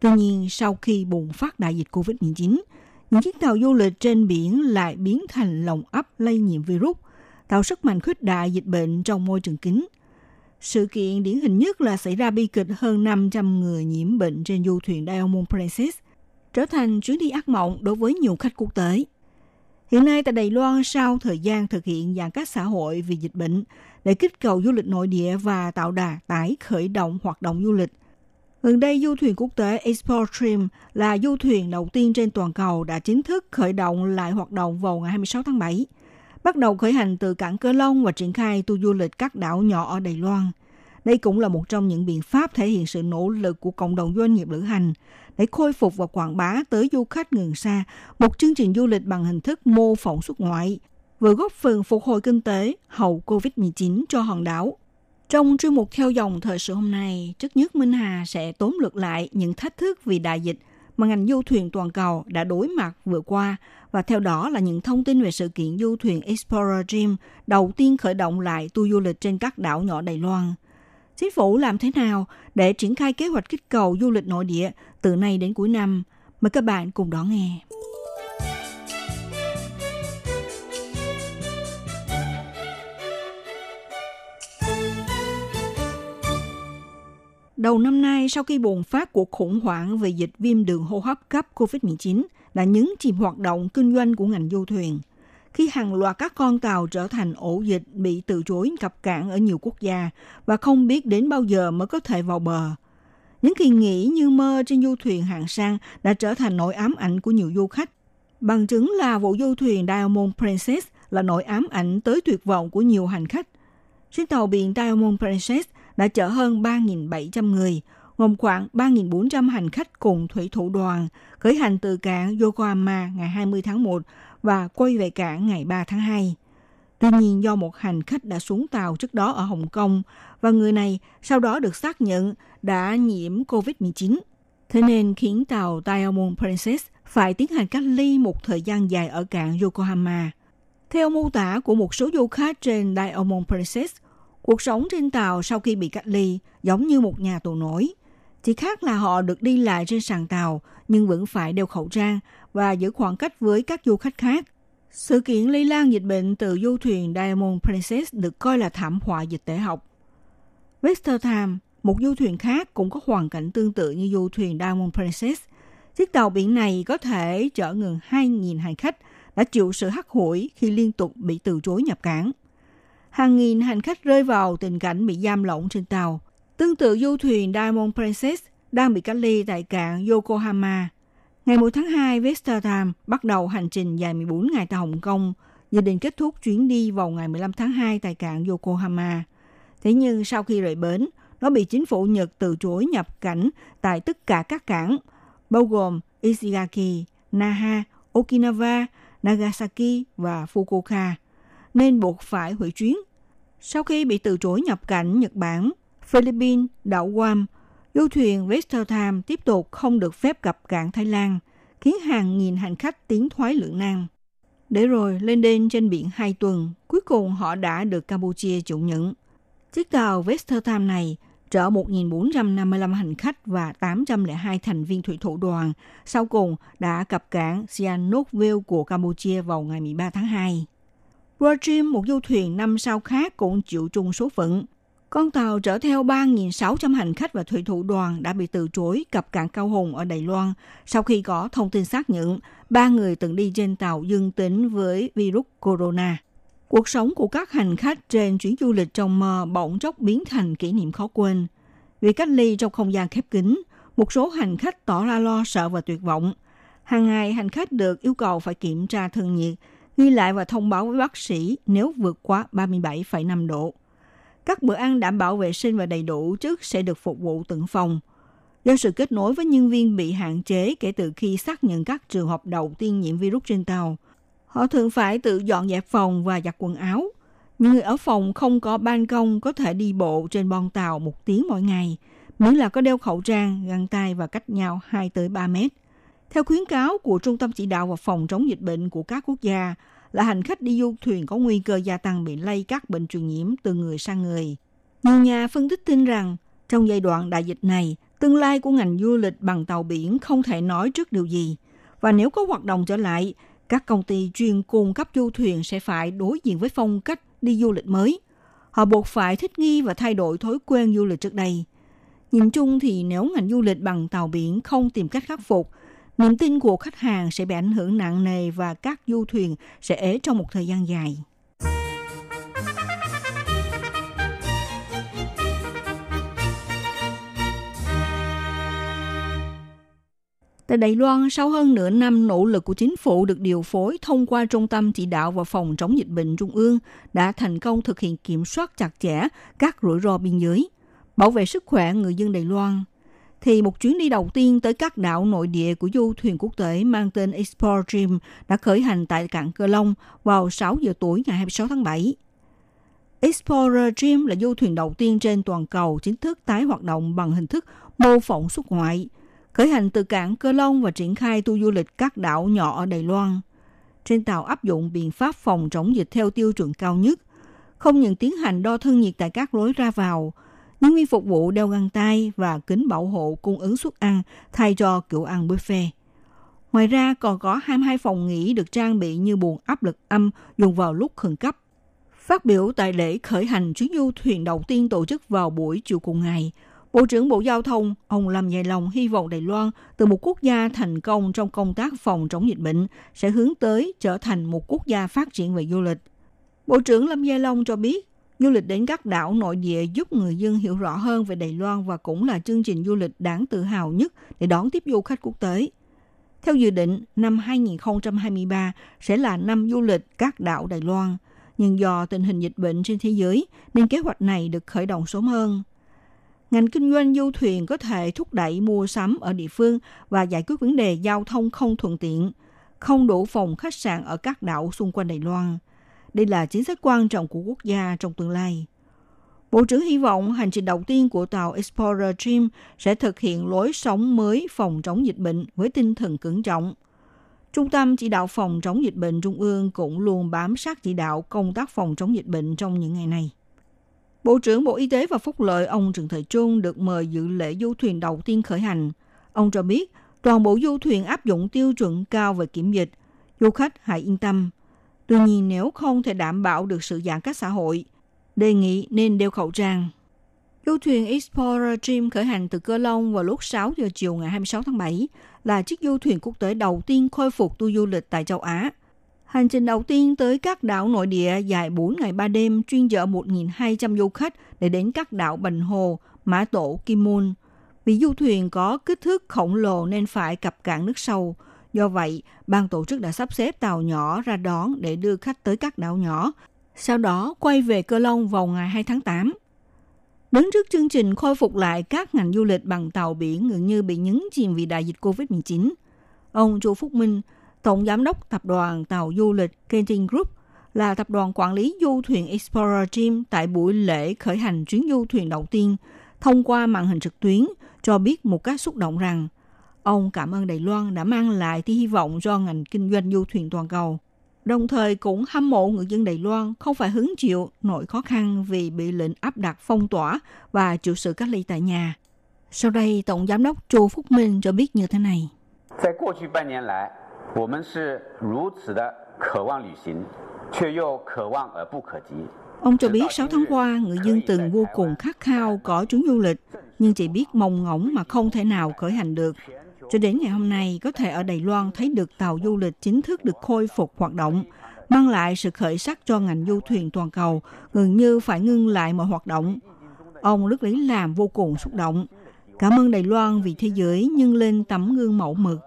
Tuy nhiên, sau khi bùng phát đại dịch COVID-19, những chiếc tàu du lịch trên biển lại biến thành lồng ấp lây nhiễm virus, tạo sức mạnh khuếch đại dịch bệnh trong môi trường kính. Sự kiện điển hình nhất là xảy ra bi kịch hơn 500 người nhiễm bệnh trên du thuyền Diamond Princess, trở thành chuyến đi ác mộng đối với nhiều khách quốc tế. Hiện nay tại Đài Loan sau thời gian thực hiện giãn cách xã hội vì dịch bệnh để kích cầu du lịch nội địa và tạo đà tái khởi động hoạt động du lịch. Gần đây, du thuyền quốc tế Export Stream là du thuyền đầu tiên trên toàn cầu đã chính thức khởi động lại hoạt động vào ngày 26 tháng 7 bắt đầu khởi hành từ cảng Cơ Long và triển khai tour du lịch các đảo nhỏ ở Đài Loan. Đây cũng là một trong những biện pháp thể hiện sự nỗ lực của cộng đồng doanh nghiệp lữ hành để khôi phục và quảng bá tới du khách gần xa một chương trình du lịch bằng hình thức mô phỏng xuất ngoại, vừa góp phần phục hồi kinh tế hậu Covid-19 cho hòn đảo. Trong chuyên mục theo dòng thời sự hôm nay, trước nhất Minh Hà sẽ tóm lược lại những thách thức vì đại dịch mà ngành du thuyền toàn cầu đã đối mặt vừa qua và theo đó là những thông tin về sự kiện du thuyền Explorer Dream đầu tiên khởi động lại tour du lịch trên các đảo nhỏ Đài Loan. Chính phủ làm thế nào để triển khai kế hoạch kích cầu du lịch nội địa từ nay đến cuối năm? Mời các bạn cùng đón nghe. Đầu năm nay, sau khi bùng phát cuộc khủng hoảng về dịch viêm đường hô hấp cấp COVID-19 đã nhấn chìm hoạt động kinh doanh của ngành du thuyền. Khi hàng loạt các con tàu trở thành ổ dịch bị từ chối cập cảng ở nhiều quốc gia và không biết đến bao giờ mới có thể vào bờ. Những kỳ nghỉ như mơ trên du thuyền hạng sang đã trở thành nỗi ám ảnh của nhiều du khách. Bằng chứng là vụ du thuyền Diamond Princess là nỗi ám ảnh tới tuyệt vọng của nhiều hành khách. Trên tàu biển Diamond Princess đã chở hơn 3.700 người, gồm khoảng 3.400 hành khách cùng thủy thủ đoàn, khởi hành từ cảng Yokohama ngày 20 tháng 1 và quay về cảng ngày 3 tháng 2. Tuy nhiên do một hành khách đã xuống tàu trước đó ở Hồng Kông và người này sau đó được xác nhận đã nhiễm COVID-19. Thế nên khiến tàu Diamond Princess phải tiến hành cách ly một thời gian dài ở cảng Yokohama. Theo mô tả của một số du khách trên Diamond Princess, cuộc sống trên tàu sau khi bị cách ly giống như một nhà tù nổi. Chỉ khác là họ được đi lại trên sàn tàu nhưng vẫn phải đeo khẩu trang và giữ khoảng cách với các du khách khác. Sự kiện lây lan dịch bệnh từ du thuyền Diamond Princess được coi là thảm họa dịch tễ học. Westertham, một du thuyền khác cũng có hoàn cảnh tương tự như du thuyền Diamond Princess. Chiếc tàu biển này có thể chở gần 2.000 hành khách đã chịu sự hắt hủi khi liên tục bị từ chối nhập cảng. Hàng nghìn hành khách rơi vào tình cảnh bị giam lỏng trên tàu. Tương tự du thuyền Diamond Princess đang bị cách ly tại cảng Yokohama. Ngày 1 tháng 2, Westertham bắt đầu hành trình dài 14 ngày tại Hồng Kông, dự định kết thúc chuyến đi vào ngày 15 tháng 2 tại cảng Yokohama. Thế nhưng sau khi rời bến, nó bị chính phủ Nhật từ chối nhập cảnh tại tất cả các cảng, bao gồm Ishigaki, Naha, Okinawa, Nagasaki và Fukuoka, nên buộc phải hủy chuyến. Sau khi bị từ chối nhập cảnh Nhật Bản, Philippines, đảo Guam, du thuyền Westertham tiếp tục không được phép cập cảng Thái Lan, khiến hàng nghìn hành khách tiến thoái lưỡng nan. Để rồi lên đên trên biển hai tuần, cuối cùng họ đã được Campuchia chủ nhận. Chiếc tàu Westertham này chở 1.455 hành khách và 802 thành viên thủy thủ đoàn, sau cùng đã cập cảng Sihanoukville của Campuchia vào ngày 13 tháng 2. Royal một du thuyền năm sao khác cũng chịu chung số phận. Con tàu chở theo 3.600 hành khách và thủy thủ đoàn đã bị từ chối cập cảng Cao Hùng ở Đài Loan sau khi có thông tin xác nhận ba người từng đi trên tàu dương tính với virus corona. Cuộc sống của các hành khách trên chuyến du lịch trong mơ bỗng chốc biến thành kỷ niệm khó quên. Vì cách ly trong không gian khép kín, một số hành khách tỏ ra lo sợ và tuyệt vọng. Hàng ngày, hành khách được yêu cầu phải kiểm tra thân nhiệt, ghi lại và thông báo với bác sĩ nếu vượt quá 37,5 độ. Các bữa ăn đảm bảo vệ sinh và đầy đủ trước sẽ được phục vụ từng phòng. Do sự kết nối với nhân viên bị hạn chế kể từ khi xác nhận các trường hợp đầu tiên nhiễm virus trên tàu – Họ thường phải tự dọn dẹp phòng và giặt quần áo. Những người ở phòng không có ban công có thể đi bộ trên bon tàu một tiếng mỗi ngày, miễn là có đeo khẩu trang, găng tay và cách nhau 2 tới 3 mét. Theo khuyến cáo của Trung tâm Chỉ đạo và Phòng chống dịch bệnh của các quốc gia, là hành khách đi du thuyền có nguy cơ gia tăng bị lây các bệnh truyền nhiễm từ người sang người. Nhiều nhà phân tích tin rằng, trong giai đoạn đại dịch này, tương lai của ngành du lịch bằng tàu biển không thể nói trước điều gì. Và nếu có hoạt động trở lại, các công ty chuyên cung cấp du thuyền sẽ phải đối diện với phong cách đi du lịch mới. Họ buộc phải thích nghi và thay đổi thói quen du lịch trước đây. Nhìn chung thì nếu ngành du lịch bằng tàu biển không tìm cách khắc phục, niềm tin của khách hàng sẽ bị ảnh hưởng nặng nề và các du thuyền sẽ ế trong một thời gian dài. Tại Đài Loan, sau hơn nửa năm nỗ lực của chính phủ được điều phối thông qua Trung tâm Chỉ đạo và Phòng chống dịch bệnh Trung ương đã thành công thực hiện kiểm soát chặt chẽ các rủi ro biên giới, bảo vệ sức khỏe người dân Đài Loan. Thì một chuyến đi đầu tiên tới các đảo nội địa của du thuyền quốc tế mang tên Explore Dream đã khởi hành tại cảng Cơ Long vào 6 giờ tối ngày 26 tháng 7. Explorer Dream là du thuyền đầu tiên trên toàn cầu chính thức tái hoạt động bằng hình thức mô phỏng xuất ngoại – khởi hành từ cảng Cơ Long và triển khai tour du lịch các đảo nhỏ ở Đài Loan. Trên tàu áp dụng biện pháp phòng chống dịch theo tiêu chuẩn cao nhất, không những tiến hành đo thân nhiệt tại các lối ra vào, nhân viên phục vụ đeo găng tay và kính bảo hộ cung ứng suất ăn thay cho kiểu ăn buffet. Ngoài ra còn có 22 phòng nghỉ được trang bị như buồng áp lực âm dùng vào lúc khẩn cấp. Phát biểu tại lễ khởi hành chuyến du thuyền đầu tiên tổ chức vào buổi chiều cùng ngày, Bộ trưởng Bộ Giao thông, ông Lâm Dài Long hy vọng Đài Loan từ một quốc gia thành công trong công tác phòng chống dịch bệnh sẽ hướng tới trở thành một quốc gia phát triển về du lịch. Bộ trưởng Lâm Gia Long cho biết, du lịch đến các đảo nội địa giúp người dân hiểu rõ hơn về Đài Loan và cũng là chương trình du lịch đáng tự hào nhất để đón tiếp du khách quốc tế. Theo dự định, năm 2023 sẽ là năm du lịch các đảo Đài Loan, nhưng do tình hình dịch bệnh trên thế giới nên kế hoạch này được khởi động sớm hơn ngành kinh doanh du thuyền có thể thúc đẩy mua sắm ở địa phương và giải quyết vấn đề giao thông không thuận tiện, không đủ phòng khách sạn ở các đảo xung quanh Đài Loan. Đây là chính sách quan trọng của quốc gia trong tương lai. Bộ trưởng hy vọng hành trình đầu tiên của tàu Explorer Dream sẽ thực hiện lối sống mới phòng chống dịch bệnh với tinh thần cẩn trọng. Trung tâm chỉ đạo phòng chống dịch bệnh Trung ương cũng luôn bám sát chỉ đạo công tác phòng chống dịch bệnh trong những ngày này. Bộ trưởng Bộ Y tế và Phúc lợi ông Trần Thời Trung được mời dự lễ du thuyền đầu tiên khởi hành. Ông cho biết toàn bộ du thuyền áp dụng tiêu chuẩn cao về kiểm dịch. Du khách hãy yên tâm. Tuy nhiên nếu không thể đảm bảo được sự giãn cách xã hội, đề nghị nên đeo khẩu trang. Du thuyền Explorer Dream khởi hành từ Cơ Long vào lúc 6 giờ chiều ngày 26 tháng 7 là chiếc du thuyền quốc tế đầu tiên khôi phục tour du lịch tại châu Á – Hành trình đầu tiên tới các đảo nội địa dài 4 ngày 3 đêm chuyên chở 1.200 du khách để đến các đảo Bành Hồ, Mã Tổ, Kim Môn. Vì du thuyền có kích thước khổng lồ nên phải cập cảng nước sâu. Do vậy, ban tổ chức đã sắp xếp tàu nhỏ ra đón để đưa khách tới các đảo nhỏ, sau đó quay về Cơ Long vào ngày 2 tháng 8. Đứng trước chương trình khôi phục lại các ngành du lịch bằng tàu biển gần như bị nhấn chìm vì đại dịch COVID-19, ông Chu Phúc Minh, Tổng Giám đốc Tập đoàn Tàu Du lịch Kenting Group, là tập đoàn quản lý du thuyền Explorer Dream tại buổi lễ khởi hành chuyến du thuyền đầu tiên thông qua màn hình trực tuyến cho biết một cách xúc động rằng Ông cảm ơn Đài Loan đã mang lại tia hy vọng cho ngành kinh doanh du thuyền toàn cầu, đồng thời cũng hâm mộ người dân Đài Loan không phải hứng chịu nỗi khó khăn vì bị lệnh áp đặt phong tỏa và chịu sự cách ly tại nhà. Sau đây, Tổng Giám đốc Chu Phúc Minh cho biết như thế này. Ông cho biết 6 tháng qua, người dân từng vô cùng khát khao có chuyến du lịch, nhưng chỉ biết mong ngóng mà không thể nào khởi hành được. Cho đến ngày hôm nay, có thể ở Đài Loan thấy được tàu du lịch chính thức được khôi phục hoạt động, mang lại sự khởi sắc cho ngành du thuyền toàn cầu, gần như phải ngưng lại mọi hoạt động. Ông Đức Lý làm vô cùng xúc động. Cảm ơn Đài Loan vì thế giới nhưng lên tấm gương mẫu mực.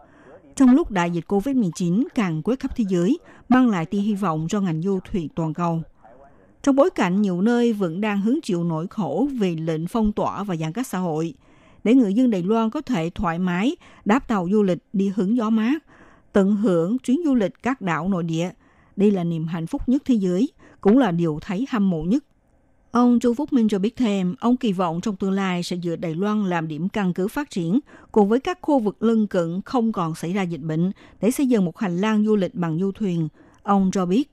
Trong lúc đại dịch COVID-19 càng quét khắp thế giới, mang lại tia hy vọng cho ngành du thuyền toàn cầu. Trong bối cảnh nhiều nơi vẫn đang hứng chịu nỗi khổ vì lệnh phong tỏa và giãn cách xã hội, để người dân Đài Loan có thể thoải mái đáp tàu du lịch đi hứng gió mát, tận hưởng chuyến du lịch các đảo nội địa. Đây là niềm hạnh phúc nhất thế giới, cũng là điều thấy hâm mộ nhất. Ông Chu Phúc Minh cho biết thêm, ông kỳ vọng trong tương lai sẽ dựa Đài Loan làm điểm căn cứ phát triển, cùng với các khu vực lân cận không còn xảy ra dịch bệnh, để xây dựng một hành lang du lịch bằng du thuyền. Ông cho biết,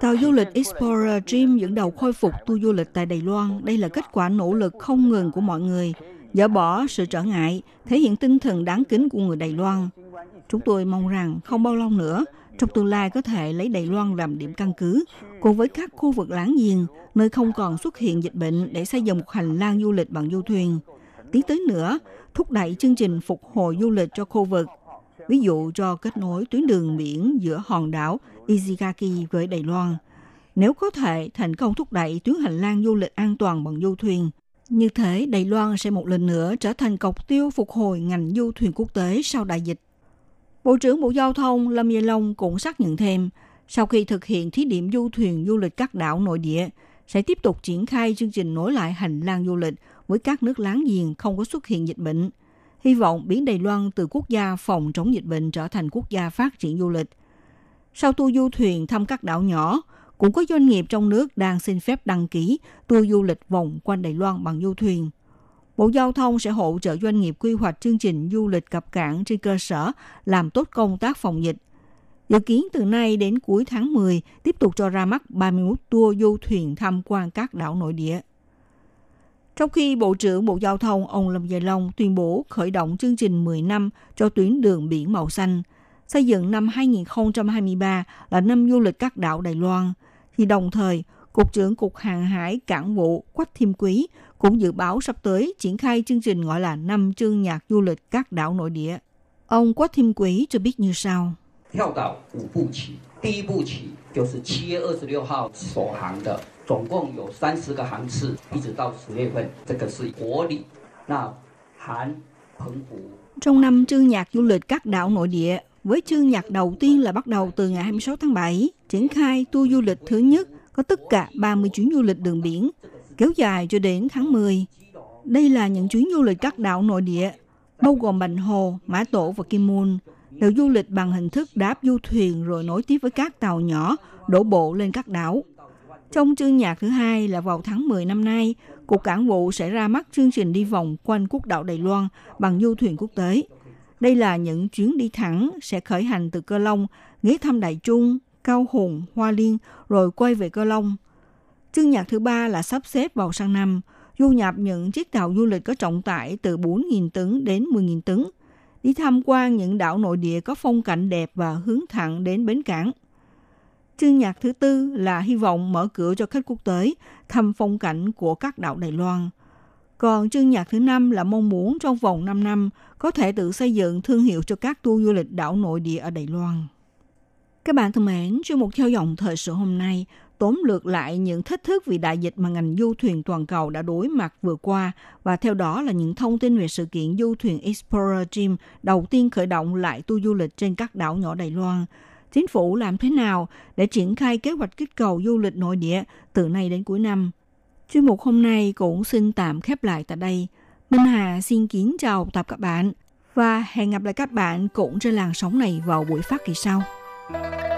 Tàu du lịch Explorer Dream dẫn đầu khôi phục tour du lịch tại Đài Loan. Đây là kết quả nỗ lực không ngừng của mọi người, dỡ bỏ sự trở ngại, thể hiện tinh thần đáng kính của người Đài Loan. Chúng tôi mong rằng không bao lâu nữa, trong tương lai có thể lấy Đài Loan làm điểm căn cứ, cùng với các khu vực láng giềng, nơi không còn xuất hiện dịch bệnh để xây dựng một hành lang du lịch bằng du thuyền. Tiến tới nữa, thúc đẩy chương trình phục hồi du lịch cho khu vực – ví dụ cho kết nối tuyến đường biển giữa hòn đảo Ishigaki với Đài Loan. Nếu có thể thành công thúc đẩy tuyến hành lang du lịch an toàn bằng du thuyền, như thế Đài Loan sẽ một lần nữa trở thành cọc tiêu phục hồi ngành du thuyền quốc tế sau đại dịch. Bộ trưởng Bộ Giao thông Lâm Yên Long cũng xác nhận thêm, sau khi thực hiện thí điểm du thuyền du lịch các đảo nội địa, sẽ tiếp tục triển khai chương trình nối lại hành lang du lịch với các nước láng giềng không có xuất hiện dịch bệnh. Hy vọng biến Đài Loan từ quốc gia phòng chống dịch bệnh trở thành quốc gia phát triển du lịch. Sau tour du thuyền thăm các đảo nhỏ, cũng có doanh nghiệp trong nước đang xin phép đăng ký tour du lịch vòng quanh Đài Loan bằng du thuyền. Bộ Giao thông sẽ hỗ trợ doanh nghiệp quy hoạch chương trình du lịch cập cảng trên cơ sở làm tốt công tác phòng dịch. Dự kiến từ nay đến cuối tháng 10 tiếp tục cho ra mắt 31 tour du thuyền tham quan các đảo nội địa. Trong khi Bộ trưởng Bộ Giao thông ông Lâm Dài Long tuyên bố khởi động chương trình 10 năm cho tuyến đường biển màu xanh, xây dựng năm 2023 là năm du lịch các đảo Đài Loan, thì đồng thời, Cục trưởng Cục Hàng hải Cảng vụ Quách Thiêm Quý cũng dự báo sắp tới triển khai chương trình gọi là năm chương nhạc du lịch các đảo nội địa. Ông Quách Thiêm Quý cho biết như sau. Theo đảo, 5 bộ chỉ. Thứ 就是七月二十六号首航的，总共有三十个航次，一直到十月份，这个是国礼。那韩、澎湖 Trong năm chương nhạc du lịch các đảo nội địa, với chương nhạc đầu tiên là bắt đầu từ ngày 26 tháng 7, triển khai tour du lịch thứ nhất có tất cả 30 chuyến du lịch đường biển, kéo dài cho đến tháng 10. Đây là những chuyến du lịch các đảo nội địa, bao gồm Bành Hồ, Mã Tổ và Kim Môn, được du lịch bằng hình thức đáp du thuyền rồi nối tiếp với các tàu nhỏ đổ bộ lên các đảo. Trong chương nhạc thứ hai là vào tháng 10 năm nay, Cục Cảng vụ sẽ ra mắt chương trình đi vòng quanh quốc đảo Đài Loan bằng du thuyền quốc tế. Đây là những chuyến đi thẳng sẽ khởi hành từ Cơ Long, ghé thăm Đại Trung, Cao Hùng, Hoa Liên rồi quay về Cơ Long. Chương nhạc thứ ba là sắp xếp vào sang năm, du nhập những chiếc tàu du lịch có trọng tải từ 4.000 tấn đến 10.000 tấn, đi tham quan những đảo nội địa có phong cảnh đẹp và hướng thẳng đến bến cảng. Chương nhạc thứ tư là hy vọng mở cửa cho khách quốc tế thăm phong cảnh của các đảo Đài Loan. Còn chương nhạc thứ năm là mong muốn trong vòng 5 năm có thể tự xây dựng thương hiệu cho các tour du lịch đảo nội địa ở Đài Loan. Các bạn thân mến, chuyên mục theo dòng thời sự hôm nay tóm lược lại những thách thức vì đại dịch mà ngành du thuyền toàn cầu đã đối mặt vừa qua và theo đó là những thông tin về sự kiện du thuyền Explorer Dream đầu tiên khởi động lại tour du lịch trên các đảo nhỏ Đài Loan. chính phủ làm thế nào để triển khai kế hoạch kích cầu du lịch nội địa từ nay đến cuối năm. Chuyên mục hôm nay cũng xin tạm khép lại tại đây. Minh Hà xin kính chào tập các bạn và hẹn gặp lại các bạn cũng trên làn sóng này vào buổi phát kỳ sau. Quý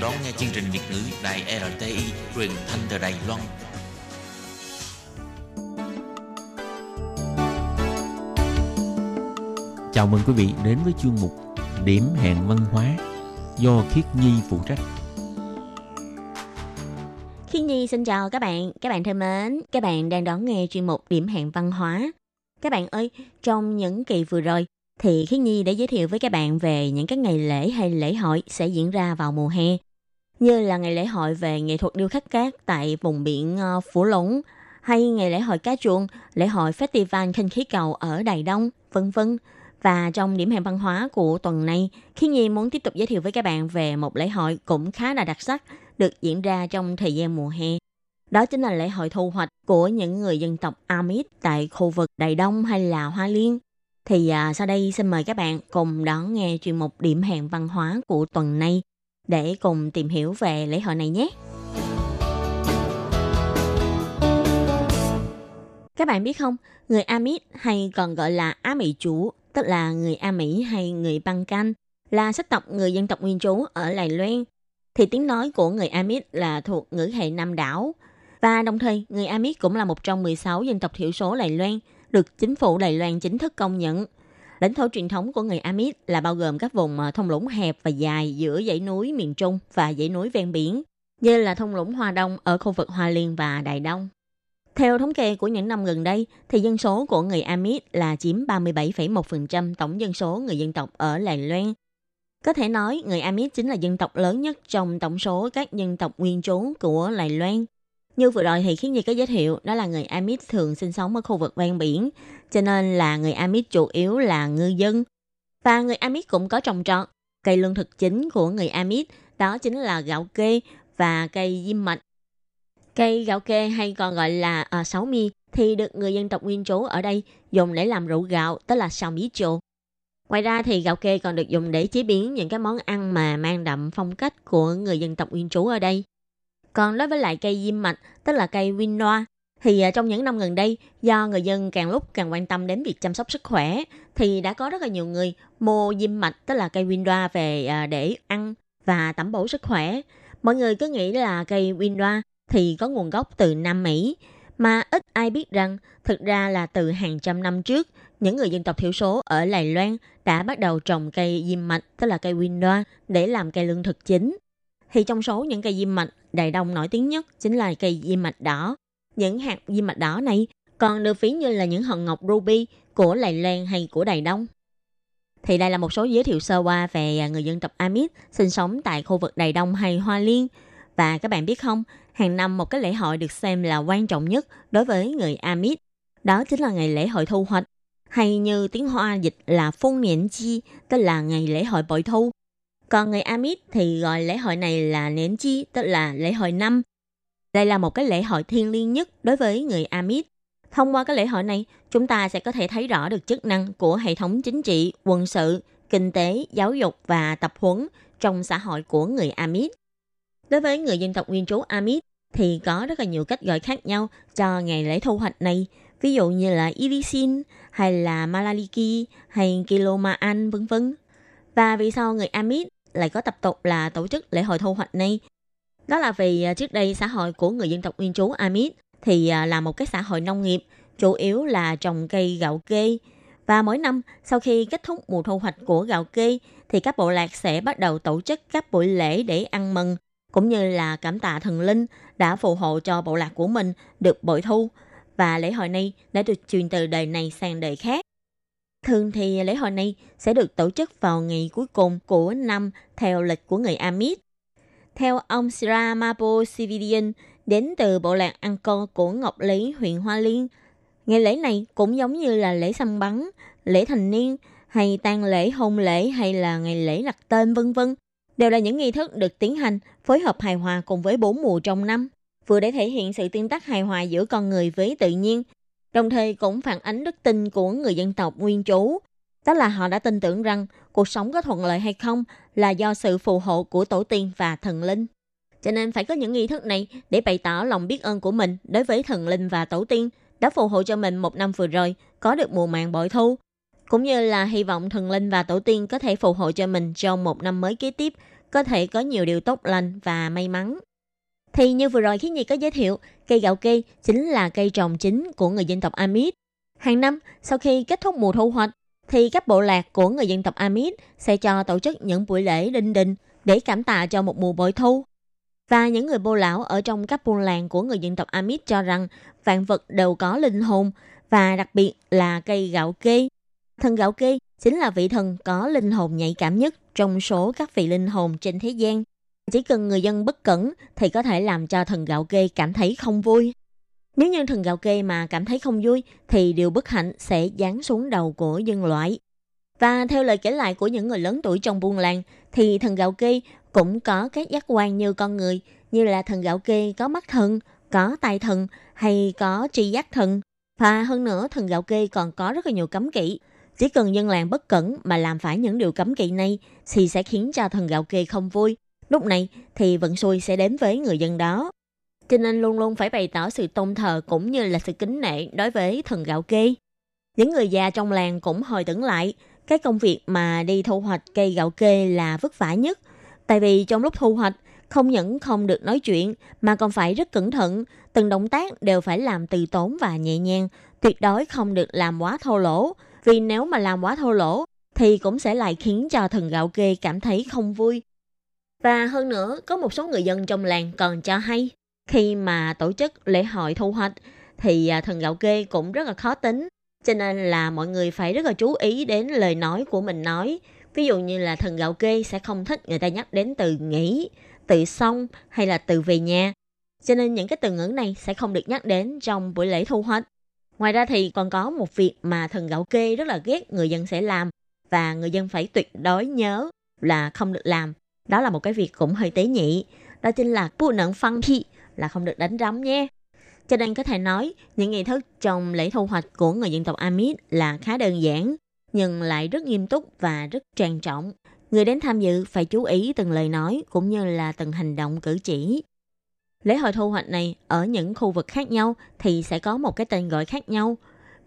đang đón nghe chương trình Việt ngữ Đài RTI truyền thanh từ Đài Loan. Chào mừng quý vị đến với chương mục Điểm hẹn văn hóa do Khiết Nhi phụ trách. Khiết Nhi xin chào các bạn, các bạn thân mến, các bạn đang đón nghe chuyên mục Điểm hẹn văn hóa. Các bạn ơi, trong những kỳ vừa rồi, thì Khiết Nhi đã giới thiệu với các bạn về những cái ngày lễ hay lễ hội sẽ diễn ra vào mùa hè. Như là ngày lễ hội về nghệ thuật điêu khắc cát tại vùng biển ờ, phủ Phú Lũng, hay ngày lễ hội cá chuông, lễ hội festival khinh khí cầu ở Đài Đông, vân vân. Và trong điểm hẹn văn hóa của tuần này, khi Nhi muốn tiếp tục giới thiệu với các bạn về một lễ hội cũng khá là đặc sắc được diễn ra trong thời gian mùa hè. Đó chính là lễ hội thu hoạch của những người dân tộc Amit tại khu vực Đài Đông hay là Hoa Liên. Thì à, sau đây xin mời các bạn cùng đón nghe chuyên mục điểm hẹn văn hóa của tuần này để cùng tìm hiểu về lễ hội này nhé. Các bạn biết không, người Amit hay còn gọi là Á Mỹ chủ, tức là người A Mỹ hay người Băng Canh, là sắc tộc người dân tộc nguyên trú ở Đài Loan. Thì tiếng nói của người Amit là thuộc ngữ hệ Nam đảo. Và đồng thời, người Amit cũng là một trong 16 dân tộc thiểu số Đài Loan được chính phủ Đài Loan chính thức công nhận. Lãnh thổ truyền thống của người Amit là bao gồm các vùng thông thung lũng hẹp và dài giữa dãy núi miền Trung và dãy núi ven biển, như là thung lũng Hoa Đông ở khu vực Hoa Liên và Đài Đông. Theo thống kê của những năm gần đây, thì dân số của người Amit là chiếm 37,1% tổng dân số người dân tộc ở Đài Loan. Có thể nói, người Amit chính là dân tộc lớn nhất trong tổng số các dân tộc nguyên trú của Đài Loan. Như vừa rồi thì khiến Nhi có giới thiệu, đó là người Amit thường sinh sống ở khu vực ven biển, cho nên là người Amit chủ yếu là ngư dân. Và người Amit cũng có trồng trọt. Cây lương thực chính của người Amit đó chính là gạo kê và cây diêm mạch. Cây gạo kê hay còn gọi là à, sáu mi thì được người dân tộc nguyên trú ở đây dùng để làm rượu gạo, tức là sào bí chô. Ngoài ra thì gạo kê còn được dùng để chế biến những cái món ăn mà mang đậm phong cách của người dân tộc nguyên trú ở đây. Còn đối với lại cây diêm mạch, tức là cây quinoa, thì à, trong những năm gần đây, do người dân càng lúc càng quan tâm đến việc chăm sóc sức khỏe, thì đã có rất là nhiều người mua diêm mạch, tức là cây quinoa về à, để ăn và tẩm bổ sức khỏe. Mọi người cứ nghĩ là cây quinoa thì có nguồn gốc từ Nam Mỹ, mà ít ai biết rằng thực ra là từ hàng trăm năm trước, những người dân tộc thiểu số ở Đài Loan đã bắt đầu trồng cây diêm mạch, tức là cây quinoa, để làm cây lương thực chính. Thì trong số những cây diêm mạch, Đài Đông nổi tiếng nhất chính là cây diêm mạch đỏ. Những hạt diêm mạch đỏ này còn được ví như là những hòn ngọc ruby của lài Loan hay của Đài Đông. Thì đây là một số giới thiệu sơ qua về à, người dân tộc Amit sinh sống tại khu vực Đài Đông hay Hoa Liên. Và các bạn biết không, hàng năm một cái lễ hội được xem là quan trọng nhất đối với người Amit. Đó chính là ngày lễ hội thu hoạch, hay như tiếng Hoa dịch là Phong Niên Chi, tức là ngày lễ hội bội thu. Còn người Amit thì gọi lễ hội này là nến Chi, tức là lễ hội năm. Đây là một cái lễ hội thiêng liêng nhất đối với người Amit. Thông qua cái lễ hội này, chúng ta sẽ có thể thấy rõ được chức năng của hệ thống chính trị, quân sự, kinh tế, giáo dục và tập huấn trong xã hội của người Amit. Đối với người dân tộc nguyên trú Amit thì có rất là nhiều cách gọi khác nhau cho ngày lễ thu hoạch này. Ví dụ như là Irisin hay là Malaliki hay Kilomaan vân vân. Và vì sao người Amit lại có tập tục là tổ chức lễ hội thu hoạch này? Đó là vì à, trước đây xã hội của người dân tộc nguyên trú Amit thì à, là một cái xã hội nông nghiệp, chủ yếu là trồng cây gạo kê. Và mỗi năm, sau khi kết thúc mùa thu hoạch của gạo kê, thì các bộ lạc sẽ bắt đầu tổ chức các buổi lễ để ăn mừng, cũng như là cảm tạ thần linh đã phù hộ cho bộ lạc của mình được bội thu. Và lễ hội này đã được truyền từ đời này sang đời khác. Thường thì lễ hội này sẽ được tổ chức vào ngày cuối cùng của năm theo lịch của người Amit. Theo ông Sira Mapo đến từ bộ lạc Angkor của Ngọc Lý, huyện Hoa Liên, ngày lễ này cũng giống như là lễ săn bắn, lễ thành niên hay tang lễ hôn lễ hay là ngày lễ đặt tên vân vân đều là những nghi thức được tiến hành phối hợp hài hòa cùng với bốn mùa trong năm, vừa để thể hiện sự tương tác hài hòa giữa con người với tự nhiên, đồng thời cũng phản ánh đức tin của người dân tộc nguyên trú. Đó là họ đã tin tưởng rằng cuộc sống có thuận lợi hay không là do sự phù hộ của tổ tiên và thần linh. Cho nên phải có những nghi thức này để bày tỏ lòng biết ơn của mình đối với thần linh và tổ tiên đã phù hộ cho mình một năm vừa rồi có được mùa màng bội thu, cũng như là hy vọng thần linh và tổ tiên có thể phù hộ cho mình trong một năm mới kế tiếp, có thể có nhiều điều tốt lành và may mắn. Thì như vừa rồi khi Nhi có giới thiệu, cây gạo kê chính là cây trồng chính của người dân tộc Amit. Hàng năm, sau khi kết thúc mùa thu hoạch, thì các bộ lạc của người dân tộc Amit sẽ cho tổ chức những buổi lễ đinh đình để cảm tạ cho một mùa bội thu. Và những người bô lão ở trong các buôn làng của người dân tộc Amit cho rằng vạn vật đều có linh hồn và đặc biệt là cây gạo kê. Thần gạo kê chính là vị thần có linh hồn nhạy cảm nhất trong số các vị linh hồn trên thế gian. Chỉ cần người dân bất cẩn thì có thể làm cho thần gạo kê cảm thấy không vui. Nếu như thần gạo kê mà cảm thấy không vui thì điều bất hạnh sẽ giáng xuống đầu của dân loại. Và theo lời kể lại của những người lớn tuổi trong buôn làng thì thần gạo kê cũng có các giác quan như con người, như là thần gạo kê có mắt thần, có tai thần hay có tri giác thần. Và hơn nữa, thần gạo kê còn có rất là nhiều cấm kỵ. Chỉ cần dân làng bất cẩn mà làm phải những điều cấm kỵ này thì sẽ khiến cho thần gạo kê không vui. Lúc này thì vận xui sẽ đến với người dân đó. Cho nên luôn luôn phải bày tỏ sự tôn thờ cũng như là sự kính nể đối với thần gạo kê. Những người già trong làng cũng hồi tưởng lại cái công việc mà đi thu hoạch cây gạo kê là vất vả nhất – Tại vì trong lúc thu hoạch, không những không được nói chuyện mà còn phải rất cẩn thận, từng động tác đều phải làm từ tốn và nhẹ nhàng, tuyệt đối không được làm quá thô lỗ, vì nếu mà làm quá thô lỗ thì cũng sẽ lại khiến cho thần gạo kê cảm thấy không vui. Và hơn nữa, có một số người dân trong làng còn cho hay, khi mà tổ chức lễ hội thu hoạch thì à, thần gạo kê cũng rất là khó tính, cho nên là mọi người phải rất là chú ý đến lời nói của mình nói, Ví dụ như là thần gạo kê sẽ không thích người ta nhắc đến từ nghỉ, từ xong hay là từ về nhà. Cho nên những cái từ ngữ này sẽ không được nhắc đến trong buổi lễ thu hoạch. Ngoài ra thì còn có một việc mà thần gạo kê rất là ghét người dân sẽ làm và người dân phải tuyệt đối nhớ là không được làm. Đó là một cái việc cũng hơi tế nhị. Đó chính là bu nận phân thi là không được đánh rắm nhé. Cho nên có thể nói, những nghi thức trong lễ thu hoạch của người dân tộc Amit là khá đơn giản, nhưng lại rất nghiêm túc và rất trang trọng. Người đến tham dự phải chú ý từng lời nói cũng như là từng hành động cử chỉ. Lễ hội thu hoạch này ở những khu vực khác nhau thì sẽ có một cái tên gọi khác nhau.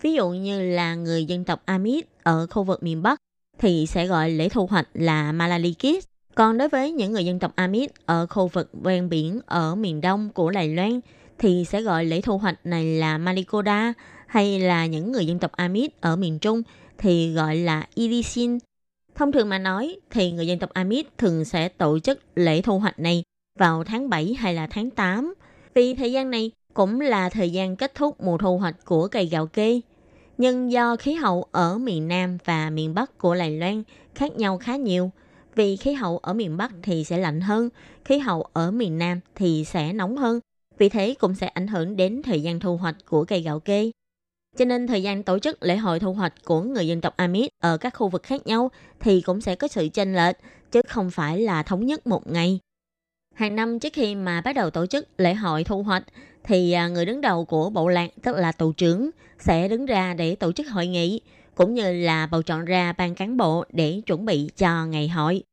Ví dụ như là người dân tộc Amit ở khu vực miền Bắc thì sẽ gọi lễ thu hoạch là Malalikis. Còn đối với những người dân tộc Amit ở khu vực ven biển ở miền đông của Đài Loan thì sẽ gọi lễ thu hoạch này là Malikoda hay là những người dân tộc Amit ở miền Trung thì gọi là Irisin. Thông thường mà nói thì người dân tộc Amit thường sẽ tổ chức lễ thu hoạch này vào tháng 7 hay là tháng 8. Vì thời gian này cũng là thời gian kết thúc mùa thu hoạch của cây gạo kê. Nhưng do khí hậu ở miền Nam và miền Bắc của Đài Loan khác nhau khá nhiều, vì khí hậu ở miền Bắc thì sẽ lạnh hơn, khí hậu ở miền Nam thì sẽ nóng hơn. Vì thế cũng sẽ ảnh hưởng đến thời gian thu hoạch của cây gạo kê. Cho nên thời gian tổ chức lễ hội thu hoạch của người dân tộc Amit ở các khu vực khác nhau thì cũng sẽ có sự chênh lệch, chứ không phải là thống nhất một ngày. Hàng năm trước khi mà bắt đầu tổ chức lễ hội thu hoạch thì à, người đứng đầu của bộ lạc tức là tù trưởng sẽ đứng ra để tổ chức hội nghị cũng như là bầu chọn ra ban cán bộ để chuẩn bị cho ngày hội.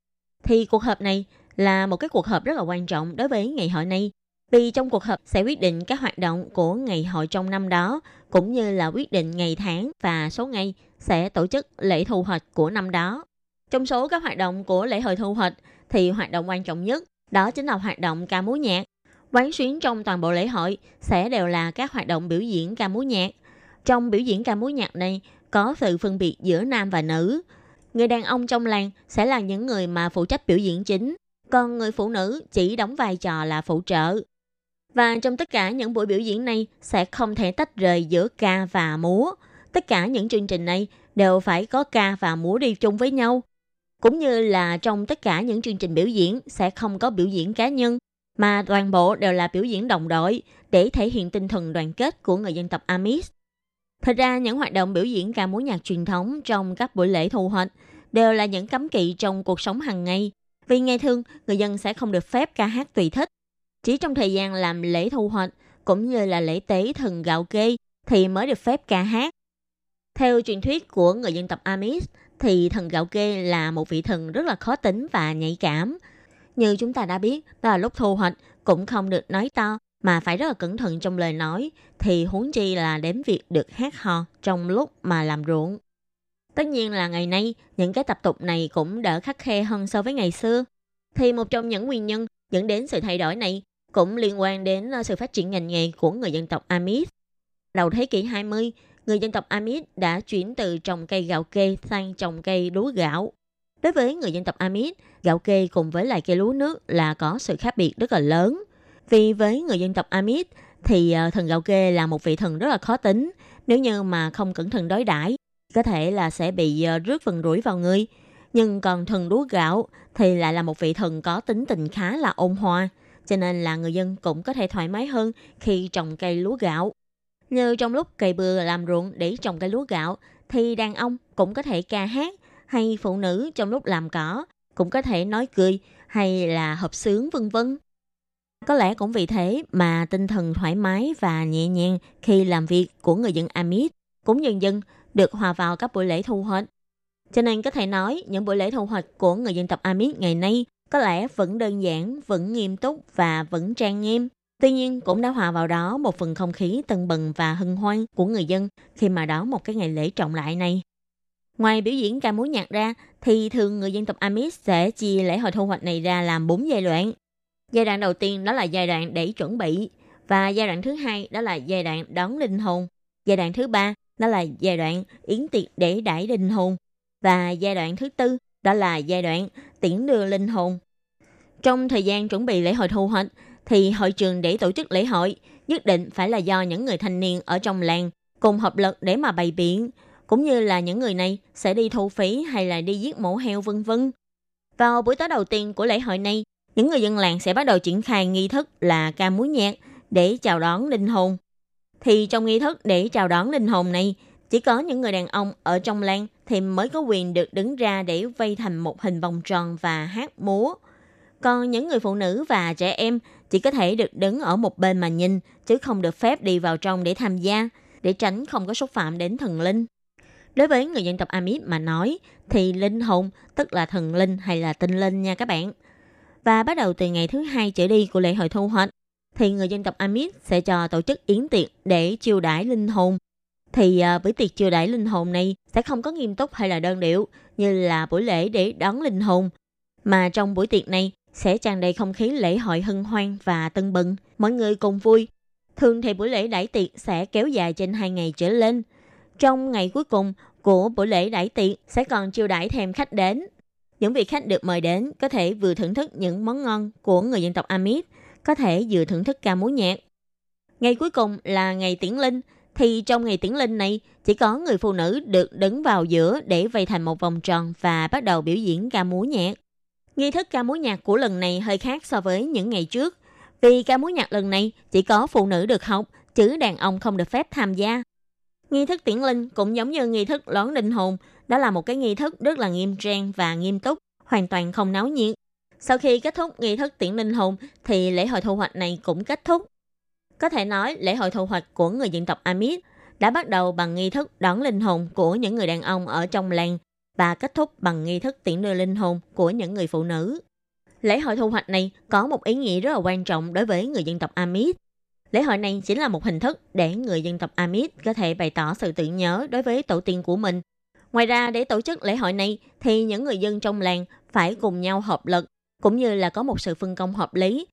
Thì cuộc họp này là một cái cuộc họp rất là quan trọng đối với ngày hội này vì trong cuộc họp sẽ quyết định các hoạt động của ngày hội trong năm đó, cũng như là quyết định ngày tháng và số ngày sẽ tổ chức lễ thu hoạch của năm đó. Trong số các hoạt động của lễ hội thu hoạch thì hoạt động quan trọng nhất đó chính là hoạt động ca múa nhạc. Quán xuyến trong toàn bộ lễ hội sẽ đều là các hoạt động biểu diễn ca múa nhạc. Trong biểu diễn ca múa nhạc này có sự phân biệt giữa nam và nữ. Người đàn ông trong làng sẽ là những người mà phụ trách biểu diễn chính, còn người phụ nữ chỉ đóng vai trò là phụ trợ. Và trong tất cả những buổi biểu diễn này sẽ không thể tách rời giữa ca và múa. Tất cả những chương trình này đều phải có ca và múa đi chung với nhau. Cũng như là trong tất cả những chương trình biểu diễn sẽ không có biểu diễn cá nhân, mà toàn bộ đều là biểu diễn đồng đội để thể hiện tinh thần đoàn kết của người dân tộc Amis. Thật ra những hoạt động biểu diễn ca múa nhạc truyền thống trong các buổi lễ thu hoạch đều là những cấm kỵ trong cuộc sống hàng ngày. Vì ngày thường, người dân sẽ không được phép ca hát tùy thích. Chỉ trong thời gian làm lễ thu hoạch cũng như là lễ tế thần gạo kê thì mới được phép ca hát. Theo truyền thuyết của người dân tộc Amis thì thần gạo kê là một vị thần rất là khó tính và nhạy cảm. Như chúng ta đã biết, đó là lúc thu hoạch cũng không được nói to mà phải rất là cẩn thận trong lời nói thì huống chi là đến việc được hát hò trong lúc mà làm ruộng. Tất nhiên là ngày nay những cái tập tục này cũng đỡ khắc khe hơn so với ngày xưa. Thì một trong những nguyên nhân dẫn đến sự thay đổi này cũng liên quan đến ờ, sự phát triển ngành nghề của người dân tộc Amis. Đầu thế kỷ 20, người dân tộc Amis đã chuyển từ trồng cây gạo kê sang trồng cây lúa gạo. Đối với người dân tộc Amis, gạo kê cùng với lại cây lúa nước là có sự khác biệt rất là lớn. Vì với người dân tộc Amit thì ờ, thần gạo kê là một vị thần rất là khó tính. Nếu như mà không cẩn thận đối đãi có thể là sẽ bị ờ, rước phần rủi vào người. Nhưng còn thần lúa gạo thì lại là một vị thần có tính tình khá là ôn hòa, cho nên là người dân cũng có thể thoải mái hơn khi trồng cây lúa gạo. Như trong lúc cày bừa làm ruộng để trồng cây lúa gạo thì đàn ông cũng có thể ca hát hay phụ nữ trong lúc làm cỏ cũng có thể nói cười hay là hợp sướng vân vân. Có lẽ cũng vì thế mà tinh thần thoải mái và nhẹ nhàng khi làm việc của người dân Amit cũng dần dần được hòa vào các buổi lễ thu hoạch. Cho nên có thể nói những buổi lễ thu hoạch của người dân tộc Amit ngày nay có lẽ vẫn đơn giản, vẫn nghiêm túc và vẫn trang nghiêm. Tuy nhiên cũng đã hòa vào đó một phần không khí tân bừng và hân hoan của người dân khi mà đó một cái ngày lễ trọng đại này. Ngoài biểu diễn ca múa nhạc ra, thì thường người dân tộc Amis sẽ chia lễ hội thu hoạch này ra làm 4 giai đoạn. Giai đoạn đầu tiên đó là giai đoạn để chuẩn bị, và giai đoạn thứ hai đó là giai đoạn đón linh hồn. Giai đoạn thứ ba đó là giai đoạn yến tiệc để đãi linh hồn. Và giai đoạn thứ tư đó là giai đoạn tiễn đưa linh hồn. Trong thời gian chuẩn bị lễ hội thu hoạch, thì hội trường để tổ chức lễ hội nhất định phải là do những người thanh niên ở trong làng cùng hợp lực để mà bày biện, cũng như là những người này sẽ đi thu phí hay là đi giết mổ heo vân vân. Vào buổi tối đầu tiên của lễ hội này, những người dân làng sẽ bắt đầu triển khai nghi thức là ca múa nhạc để chào đón linh hồn. Thì trong nghi thức để chào đón linh hồn này, chỉ có những người đàn ông ở trong làng thì mới có quyền được đứng ra để vây thành một hình vòng tròn và hát múa. Còn những người phụ nữ và trẻ em chỉ có thể được đứng ở một bên mà nhìn, chứ không được phép đi vào trong để tham gia, để tránh không có xúc phạm đến thần linh. Đối với người dân tộc Amit mà nói, thì linh hồn tức là thần linh hay là tinh linh nha các bạn. Và bắt đầu từ ngày thứ hai trở đi của lễ hội thu hoạch, thì người dân tộc Amit sẽ cho tổ chức yến tiệc để chiêu đãi linh hồn. Thì ờ, uh, buổi tiệc chiêu đãi linh hồn này sẽ không có nghiêm túc hay là đơn điệu như là buổi lễ để đón linh hồn. Mà trong buổi tiệc này sẽ tràn đầy không khí lễ hội hân hoan và tân bừng, mọi người cùng vui. Thường thì buổi lễ đãi tiệc sẽ kéo dài trên hai ngày trở lên. Trong ngày cuối cùng của buổi lễ đãi tiệc sẽ còn chiêu đãi thêm khách đến. Những vị khách được mời đến có thể vừa thưởng thức những món ngon của người dân tộc Amit, có thể vừa thưởng thức ca múa nhạc. Ngày cuối cùng là ngày tiễn linh, thì trong ngày tiễn linh này chỉ có người phụ nữ được đứng vào giữa để vây thành một vòng tròn và bắt đầu biểu diễn ca múa nhạc. Nghi thức ca múa nhạc của lần này hơi khác so với những ngày trước, vì ca múa nhạc lần này chỉ có phụ nữ được học, chứ đàn ông không được phép tham gia. Nghi thức tiễn linh cũng giống như nghi thức lón linh hồn, đó là một cái nghi thức rất là nghiêm trang và nghiêm túc, hoàn toàn không náo nhiệt. Sau khi kết thúc nghi thức tiễn linh hồn thì lễ hội thu hoạch này cũng kết thúc. Có thể nói lễ hội thu hoạch của người dân tộc Amit đã bắt đầu bằng nghi thức đón linh hồn của những người đàn ông ở trong làng và kết thúc bằng nghi thức tiễn đưa linh hồn của những người phụ nữ. Lễ hội thu hoạch này có một ý nghĩa rất là quan trọng đối với người dân tộc Amit. Lễ hội này chính là một hình thức để người dân tộc Amit có thể bày tỏ sự tự nhớ đối với tổ tiên của mình. Ngoài ra, để tổ chức lễ hội này, thì những người dân trong làng phải cùng nhau hợp lực, cũng như là có một sự phân công hợp lý.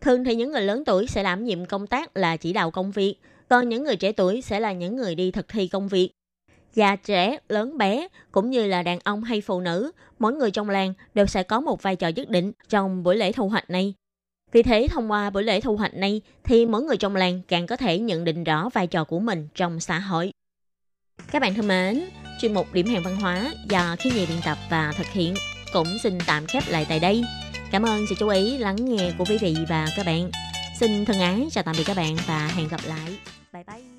Thường thì những người lớn tuổi sẽ đảm nhiệm công tác là chỉ đạo công việc, còn những người trẻ tuổi sẽ là những người đi thực thi công việc. Già trẻ, lớn bé, cũng như là đàn ông hay phụ nữ, mỗi người trong làng đều sẽ có một vai trò nhất định trong buổi lễ thu hoạch này. Vì thế, thông qua buổi lễ thu hoạch này, thì mỗi người trong làng càng có thể nhận định rõ vai trò của mình trong xã hội. Các bạn thân mến, chuyên mục Điểm hẹn văn hóa do khi nhị biên tập và thực hiện cũng xin tạm khép lại tại đây. Cảm ơn sự chú ý, lắng nghe của quý vị và các bạn. Xin thân ái, chào tạm biệt các bạn và hẹn gặp lại. Bye bye.